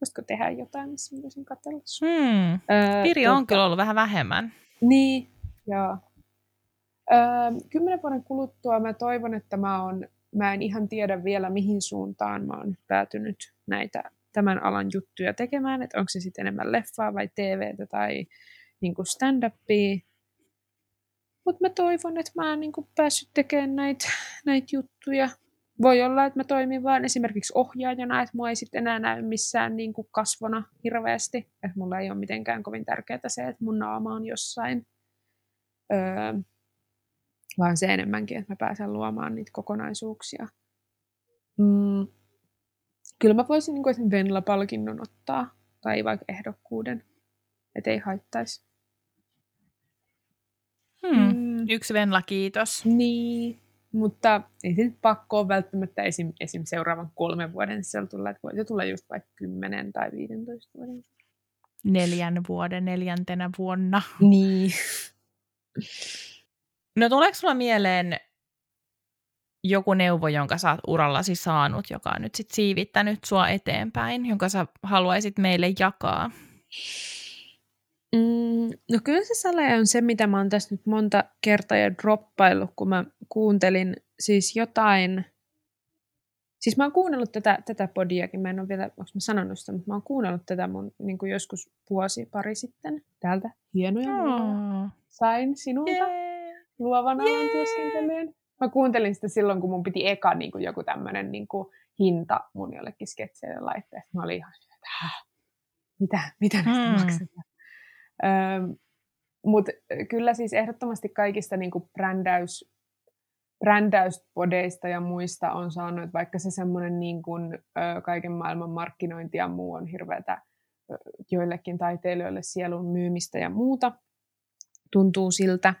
voisitko tehdä jotain, missä mä voisin katsella hmm. öö, Pirjo on kyllä ollut vähän vähemmän. Niin, joo. Öö, kymmenen vuoden kuluttua mä toivon, että mä, on, mä en ihan tiedä vielä mihin suuntaan mä oon päätynyt näitä tämän alan juttuja tekemään, että onko se sitten enemmän leffaa vai TVtä tai niin stand-upia. Mutta mä toivon, että mä oon niin päässyt tekemään näitä näit juttuja. Voi olla, että mä toimin vaan esimerkiksi ohjaajana, että mua ei sitten enää näy missään niin kuin kasvona hirveästi. Että mulla ei ole mitenkään kovin tärkeää se, että mun naama on jossain. Öö, vaan se enemmänkin, että mä pääsen luomaan niitä kokonaisuuksia. Mm, Kyllä mä voisin niin kuin Venla-palkinnon ottaa, tai vaikka ehdokkuuden, että ei haittaisi. Hmm. Mm. Yksi Venla, kiitos. Niin, mutta ei se nyt pakko ole välttämättä esim, esim. seuraavan kolmen vuoden sisällä tulla, että voi se tulla just vaikka kymmenen tai 15 vuoden. Neljän vuoden, neljäntenä vuonna. Niin. No tuleeko sulla mieleen joku neuvo, jonka sä oot urallasi saanut, joka on nyt sit siivittänyt sua eteenpäin, jonka sä haluaisit meille jakaa? Mm, no kyllä se sale on se, mitä mä oon tässä nyt monta kertaa jo droppaillut, kun mä kuuntelin siis jotain, siis mä oon kuunnellut tätä, tätä podiakin, mä en ole vielä, onko mä sanonut sitä, mutta mä oon kuunnellut tätä mun niin kuin joskus vuosi pari sitten täältä. Hienoja oh. sain sinulta yeah. luovana yeah. työskentelyyn mä kuuntelin sitä silloin, kun mun piti eka niin kuin joku tämmöinen niin kuin hinta mun jollekin sketseille laitteesta. Mä olin ihan että mitä, mitä näistä hmm. maksetaan. Mutta kyllä siis ehdottomasti kaikista niin kuin brändäys, brändäyspodeista ja muista on saanut, että vaikka se semmoinen niin kuin, ö, kaiken maailman markkinointi ja muu on hirveätä joillekin taiteilijoille sielun myymistä ja muuta, tuntuu siltä,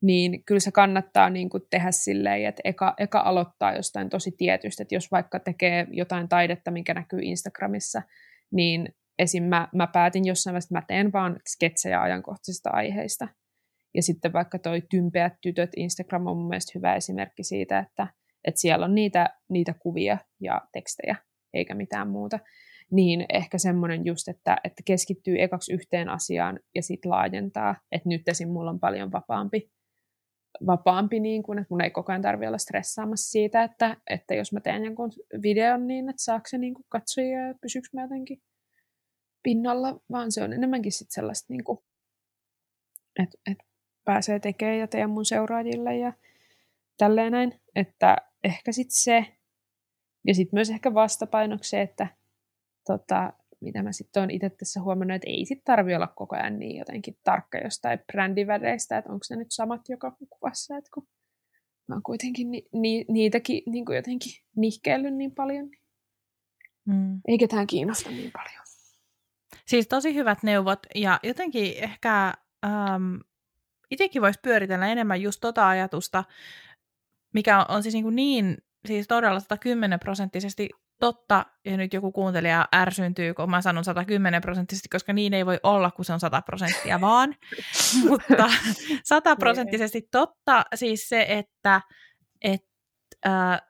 niin kyllä se kannattaa niin kuin tehdä silleen, että eka, eka aloittaa jostain tosi tietystä, että jos vaikka tekee jotain taidetta, mikä näkyy Instagramissa, niin esim. mä, mä päätin jossain vaiheessa, että mä teen vaan sketsejä ajankohtaisista aiheista. Ja sitten vaikka toi Tympeät tytöt Instagram on mun mielestä hyvä esimerkki siitä, että, että siellä on niitä, niitä kuvia ja tekstejä, eikä mitään muuta. Niin ehkä semmoinen just, että, että keskittyy ekaksi yhteen asiaan ja sitten laajentaa. Että nyt esim. mulla on paljon vapaampi vapaampi, niin kuin, että mun ei koko ajan tarvitse olla stressaamassa siitä, että, että jos mä teen jonkun videon niin, että saako se niin kuin katsoja ja pysyykö mä jotenkin pinnalla, vaan se on enemmänkin sitten sellaista, niin kuin, että, että pääsee tekemään ja teen mun seuraajille ja tälleen näin, että ehkä sitten se, ja sitten myös ehkä vastapainoksi se, että tota, mitä mä sitten olen itse tässä huomannut, että ei sitten tarvi olla koko ajan niin jotenkin tarkka jostain brändiväreistä, että onko ne nyt samat joka kuvassa, että kun mä oon kuitenkin ni, ni, niitäkin niin kuin jotenkin nihkeillyt niin paljon, niin mm. ei ketään kiinnosta niin paljon. Siis tosi hyvät neuvot ja jotenkin ehkä ähm, itsekin voisi pyöritellä enemmän just tota ajatusta, mikä on, on siis niin, kuin niin siis todella 110 prosenttisesti totta, ja nyt joku kuuntelija ärsyntyy, kun mä sanon 110 prosenttisesti, koska niin ei voi olla, kun se on 100 prosenttia *laughs* vaan. Mutta 100 prosenttisesti totta siis se, että et, äh,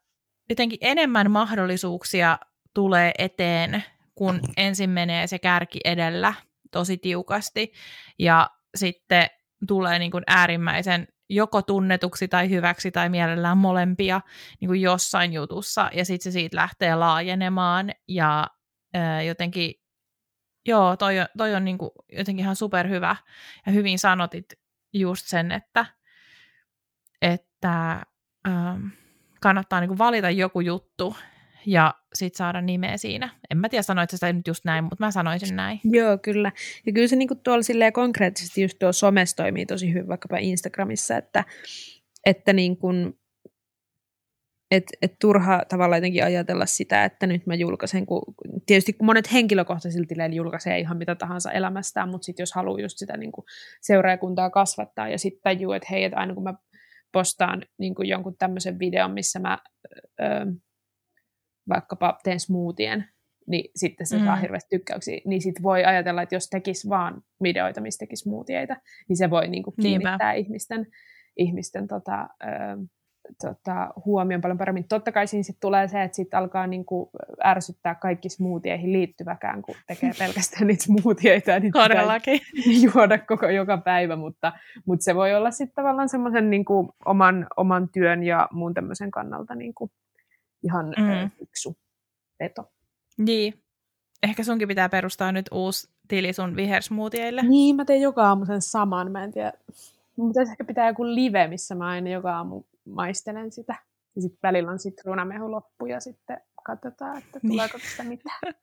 jotenkin enemmän mahdollisuuksia tulee eteen, kun ensin menee se kärki edellä tosi tiukasti, ja sitten tulee niin kuin äärimmäisen joko tunnetuksi tai hyväksi tai mielellään molempia niin kuin jossain jutussa, ja sitten se siitä lähtee laajenemaan, ja ää, jotenkin Joo, toi toi on niin kuin jotenkin ihan superhyvä. Ja hyvin sanotit just sen, että, että ähm, kannattaa niin kuin valita joku juttu ja sitten saada nimeä siinä. En mä tiedä, sanoit sitä nyt just näin, mutta mä sanoisin näin. Joo, kyllä. Ja kyllä se niinku tuolla silleen konkreettisesti just tuo somessa toimii tosi hyvin, vaikkapa Instagramissa, että, että niin kuin, et, et turha tavalla jotenkin ajatella sitä, että nyt mä julkaisen, kun tietysti kun monet henkilökohtaisilla tileillä julkaisee ihan mitä tahansa elämästään, mutta sitten jos haluaa just sitä niin kuin seuraajakuntaa kasvattaa ja sitten tajuu, että hei, että aina kun mä postaan niin jonkun tämmöisen videon, missä mä öö, vaikkapa teen smoothien, niin sitten se mm. saa hirveästi tykkäyksiä. Niin sitten voi ajatella, että jos tekisi vaan videoita, missä tekisi smoothieita, niin se voi niin kuin kiinnittää Niinpä. ihmisten, ihmisten tota, ö, tota, huomioon paljon paremmin. Totta kai siinä sitten tulee se, että sitten alkaa niin kuin ärsyttää kaikki smoothieihin liittyväkään, kun tekee *laughs* pelkästään niitä smoothieita ja niitä *laughs* juoda koko joka päivä, mutta, mutta se voi olla sitten tavallaan semmoisen niin oman, oman työn ja muun tämmöisen kannalta niin kuin ihan mm. fiksu veto. Niin. Ehkä sunkin pitää perustaa nyt uusi tili sun vihersmoothieille. Niin, mä teen joka aamu sen saman. Mä en tiedä. Pitäisi ehkä pitää joku live, missä mä aina joka aamu maistelen sitä. Ja sitten välillä on sitruunamehu loppu ja sitten katsotaan, että niin. tuleeko tästä mitään. *laughs*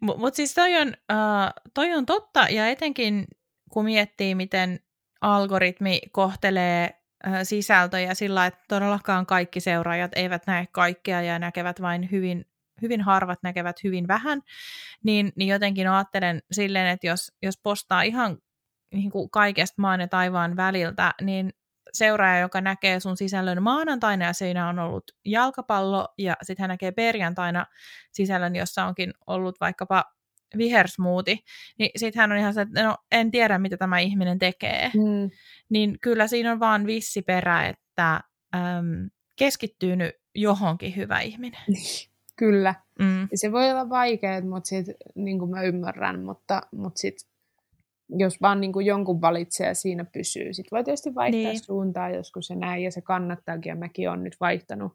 Mutta mut siis toi on, uh, toi on totta, ja etenkin kun miettii, miten algoritmi kohtelee sisältöjä sillä, että todellakaan kaikki seuraajat eivät näe kaikkea ja näkevät vain hyvin, hyvin harvat näkevät hyvin vähän, niin, niin jotenkin ajattelen silleen, että jos, jos postaa ihan niin kuin kaikesta maan ja taivaan väliltä, niin seuraaja, joka näkee sun sisällön maanantaina ja siinä on ollut jalkapallo ja sitten hän näkee perjantaina sisällön, jossa onkin ollut vaikkapa vihersmuuti, niin sitten hän on ihan se, että no en tiedä, mitä tämä ihminen tekee. Mm. Niin kyllä siinä on vaan vissi perä, että äm, keskittyy nyt johonkin hyvä ihminen. *laughs* Kyllä. Mm. Ja se voi olla vaikeaa, mutta sit, niin kuin mä ymmärrän, mutta, mutta sit, jos vaan niin kuin jonkun valitsee ja siinä pysyy, sit voi tietysti vaihtaa niin. suuntaa joskus se näin, ja se kannattaakin, ja mäkin olen nyt vaihtanut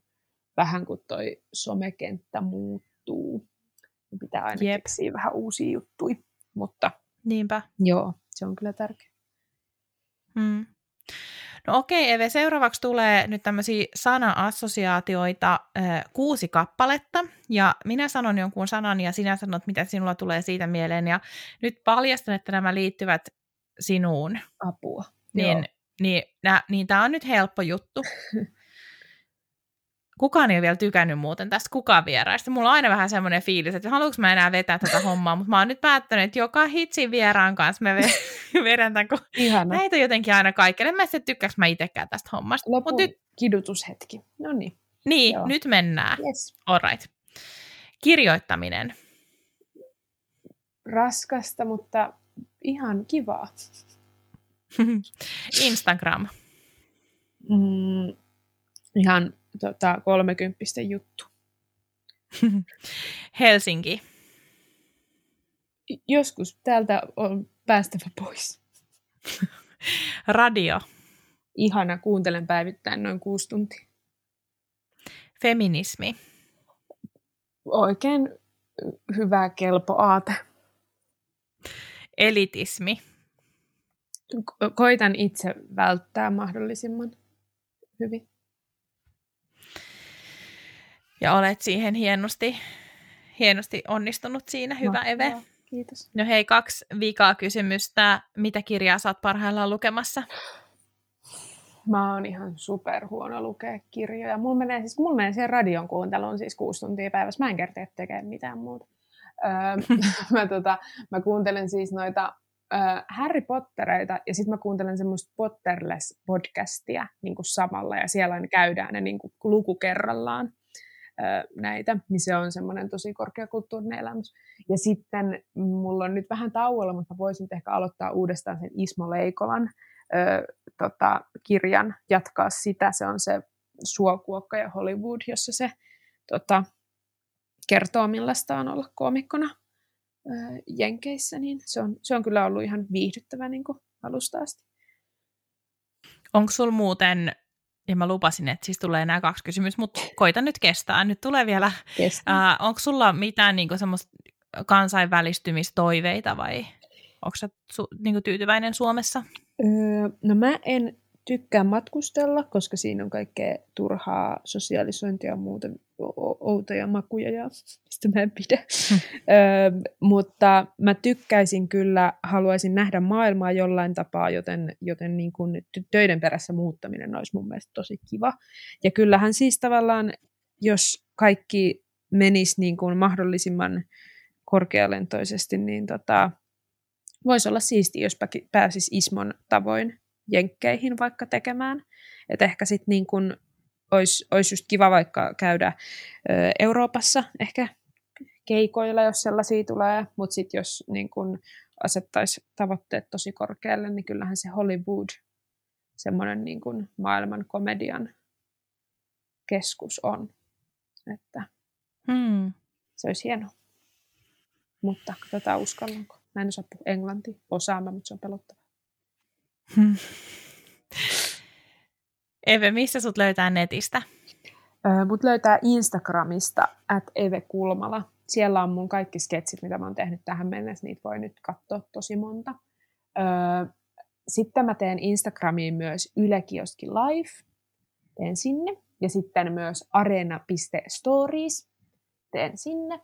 vähän, kun toi somekenttä muuttuu. Pitää aina Jep. keksiä vähän uusia juttuja, mutta Niinpä. joo, se on kyllä tärkeä. Hmm. No okei, Eve, seuraavaksi tulee nyt tämmöisiä sana-assosiaatioita, äh, kuusi kappaletta, ja minä sanon jonkun sanan, ja sinä sanot, mitä sinulla tulee siitä mieleen, ja nyt paljastan, että nämä liittyvät sinuun. Apua. Niin, Joo. niin, nä, niin tämä on nyt helppo juttu. *laughs* kukaan ei ole vielä tykännyt muuten tästä kukaan vieraista. Mulla on aina vähän semmoinen fiilis, että haluanko mä enää vetää tätä hommaa, mutta mä oon nyt päättänyt, että joka hitsin vieraan kanssa mä *laughs* vedän tämän, kun Ihana. näitä jotenkin aina kaikille. En mä sitten tykkääks mä itsekään tästä hommasta. Lopun nyt... kidutushetki. No niin. Niin, Joo. nyt mennään. Yes. Alright. Kirjoittaminen. Raskasta, mutta ihan kivaa. *laughs* Instagram. Mm, ihan tota, kolmekymppisten juttu. *laughs* Helsinki. Joskus täältä on päästävä pois. *laughs* Radio. Ihana, kuuntelen päivittäin noin kuusi tuntia. Feminismi. Oikein hyvä, kelpo aate. Elitismi. Ko- koitan itse välttää mahdollisimman hyvin ja olet siihen hienosti, hienosti onnistunut siinä. Hyvä no, Eve. Joo, kiitos. No hei, kaksi vikaa kysymystä. Mitä kirjaa saat parhaillaan lukemassa? Mä oon ihan super huono lukea kirjoja. Mulla menee, siis, mulla menee siihen radion kuunteluun siis kuusi tuntia päivässä. Mä en kertaa tekemään mitään muuta. Öö, *laughs* mä, tota, mä kuuntelen siis noita öö, Harry Pottereita ja sitten mä kuuntelen semmoista Potterless-podcastia niin kuin samalla ja siellä aina käydään ne niin kuin luku kerrallaan näitä, niin se on semmoinen tosi korkeakulttuurinen elämys. Ja sitten mulla on nyt vähän tauolla, mutta voisin ehkä aloittaa uudestaan sen Ismo Leikolan ö, tota, kirjan, jatkaa sitä. Se on se Suokuokka ja Hollywood, jossa se tota, kertoo, millaista on olla koomikkona ö, Jenkeissä, niin se on, se on kyllä ollut ihan viihdyttävä niin kuin alusta asti. Onko sulla muuten ja mä lupasin, että siis tulee nämä kaksi kysymystä, mutta koita nyt kestää. Nyt tulee vielä. Uh, onko sulla mitään niin semmoista kansainvälistymistoiveita vai onko sä su, niin tyytyväinen Suomessa? Öö, no mä en tykkää matkustella, koska siinä on kaikkea turhaa sosiaalisointia ja muuta outoja makuja ja *laughs* mistä mä en pidä. Hmm. Öö, mutta mä tykkäisin kyllä, haluaisin nähdä maailmaa jollain tapaa, joten, joten niin kuin töiden perässä muuttaminen olisi mun mielestä tosi kiva. Ja kyllähän siis tavallaan, jos kaikki menisi niin kuin mahdollisimman korkealentoisesti, niin tota, voisi olla siisti, jos pääsisi Ismon tavoin jenkkeihin vaikka tekemään. Että ehkä sitten niin kun olisi, olisi just kiva vaikka käydä Euroopassa ehkä keikoilla, jos sellaisia tulee, mutta sitten jos niin kun asettaisi tavoitteet tosi korkealle, niin kyllähän se Hollywood, semmoinen niin kun maailman komedian keskus on. Että hmm. se olisi hienoa. Mutta katsotaan uskallanko. Mä en osaa puhua englantia. Osaan mutta se on pelottavaa. Hmm. *laughs* Eve, missä sut löytää netistä? mut löytää Instagramista, at Eve Kulmala. Siellä on mun kaikki sketsit, mitä mä oon tehnyt tähän mennessä. Niitä voi nyt katsoa tosi monta. sitten mä teen Instagramiin myös Yle Kioski Live. Teen sinne. Ja sitten myös arena.stories. Teen sinne.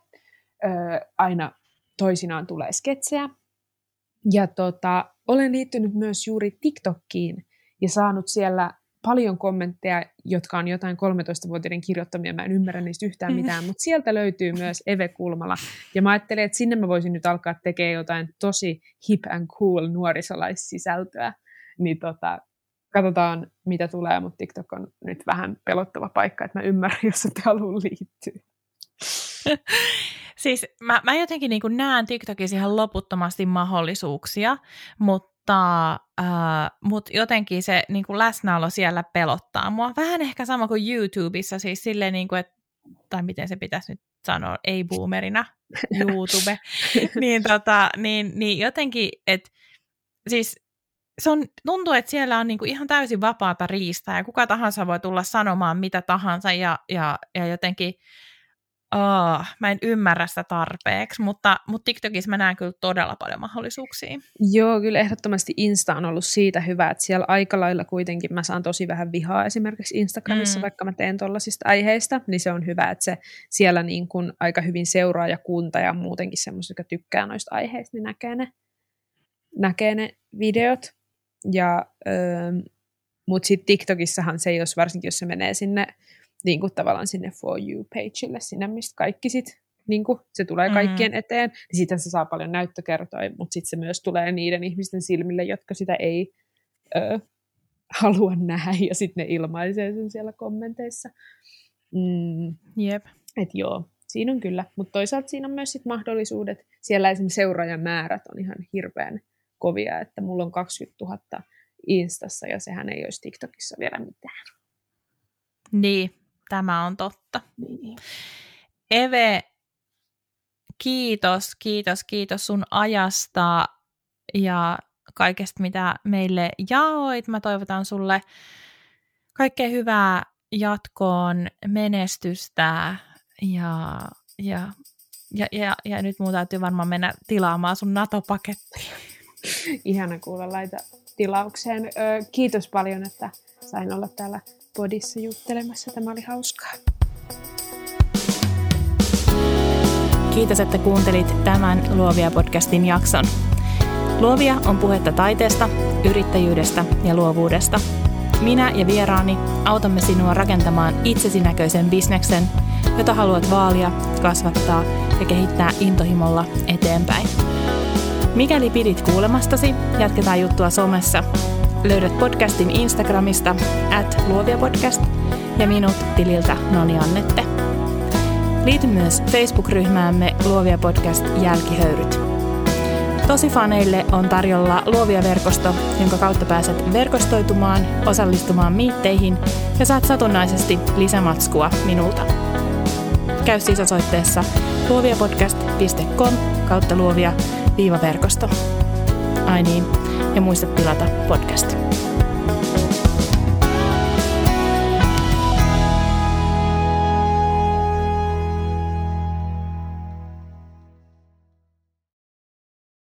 aina toisinaan tulee sketsejä. Ja tota, olen liittynyt myös juuri TikTokkiin ja saanut siellä paljon kommentteja, jotka on jotain 13-vuotiaiden kirjoittamia. Mä en ymmärrä niistä yhtään mm-hmm. mitään, mutta sieltä löytyy myös Eve Kulmala. Ja mä ajattelin, että sinne mä voisin nyt alkaa tekemään jotain tosi hip and cool nuorisolaissisältöä. Niin tota, katsotaan, mitä tulee, mutta TikTok on nyt vähän pelottava paikka, että mä ymmärrän, jos et halua liittyä. *laughs* Siis mä, mä jotenkin niin näen TikTokissa ihan loputtomasti mahdollisuuksia, mutta, äh, mutta jotenkin se niin kuin läsnäolo siellä pelottaa mua. Vähän ehkä sama kuin YouTubessa, siis silleen, niin kuin, että, tai miten se pitäisi nyt sanoa, ei boomerina, *laughs* YouTube, niin, tota, niin, niin jotenkin, että siis se on, tuntuu, että siellä on niinku ihan täysin vapaata riistää ja kuka tahansa voi tulla sanomaan mitä tahansa ja, ja, ja jotenkin Oh, mä en ymmärrä sitä tarpeeksi, mutta, mutta TikTokissa mä näen kyllä todella paljon mahdollisuuksia. Joo, kyllä ehdottomasti Insta on ollut siitä hyvä, että siellä aika lailla kuitenkin mä saan tosi vähän vihaa esimerkiksi Instagramissa, mm. vaikka mä teen tuollaisista aiheista, niin se on hyvä, että se siellä niin kuin aika hyvin seuraa ja kunta ja muutenkin semmoista, joka tykkää noista aiheista, niin näkee ne, näkee ne videot. Ja, öö, mutta sitten TikTokissahan se, jos varsinkin jos se menee sinne niin kuin tavallaan sinne For You-pageille, sinne mistä kaikki sit, niin kuin, se tulee kaikkien mm-hmm. eteen, niin sitten se saa paljon näyttökertoja, mutta sitten se myös tulee niiden ihmisten silmille, jotka sitä ei ö, halua nähdä, ja sitten ne ilmaisee sen siellä kommenteissa. Mm. Jep. Et joo, siinä on kyllä, mutta toisaalta siinä on myös sit mahdollisuudet, siellä esimerkiksi seuraajamäärät on ihan hirveän kovia, että mulla on 20 000 Instassa, ja sehän ei olisi TikTokissa vielä mitään. Niin, Tämä on totta. Niin. Eve, kiitos, kiitos, kiitos sun ajasta ja kaikesta, mitä meille jaoit. Mä toivotan sulle kaikkea hyvää jatkoon, menestystä ja, ja, ja, ja, ja nyt mun täytyy varmaan mennä tilaamaan sun NATO-pakettia. Ihana kuulla laita tilaukseen. Ö, kiitos paljon, että sain olla täällä podissa juttelemassa. Tämä oli hauskaa. Kiitos, että kuuntelit tämän Luovia podcastin jakson. Luovia on puhetta taiteesta, yrittäjyydestä ja luovuudesta. Minä ja vieraani autamme sinua rakentamaan itsesinäköisen bisneksen, jota haluat vaalia, kasvattaa ja kehittää intohimolla eteenpäin. Mikäli pidit kuulemastasi, jatketaan juttua somessa Löydät podcastin Instagramista at luoviapodcast ja minut tililtä Noni Annette. Liity myös Facebook-ryhmäämme Luovia Podcast Jälkihöyryt. Tosi faneille on tarjolla Luovia verkosto, jonka kautta pääset verkostoitumaan, osallistumaan miitteihin ja saat satunnaisesti lisämatskua minulta. Käy siis osoitteessa luoviapodcast.com kautta luovia-verkosto. Ai niin, ja muista tilata podcast.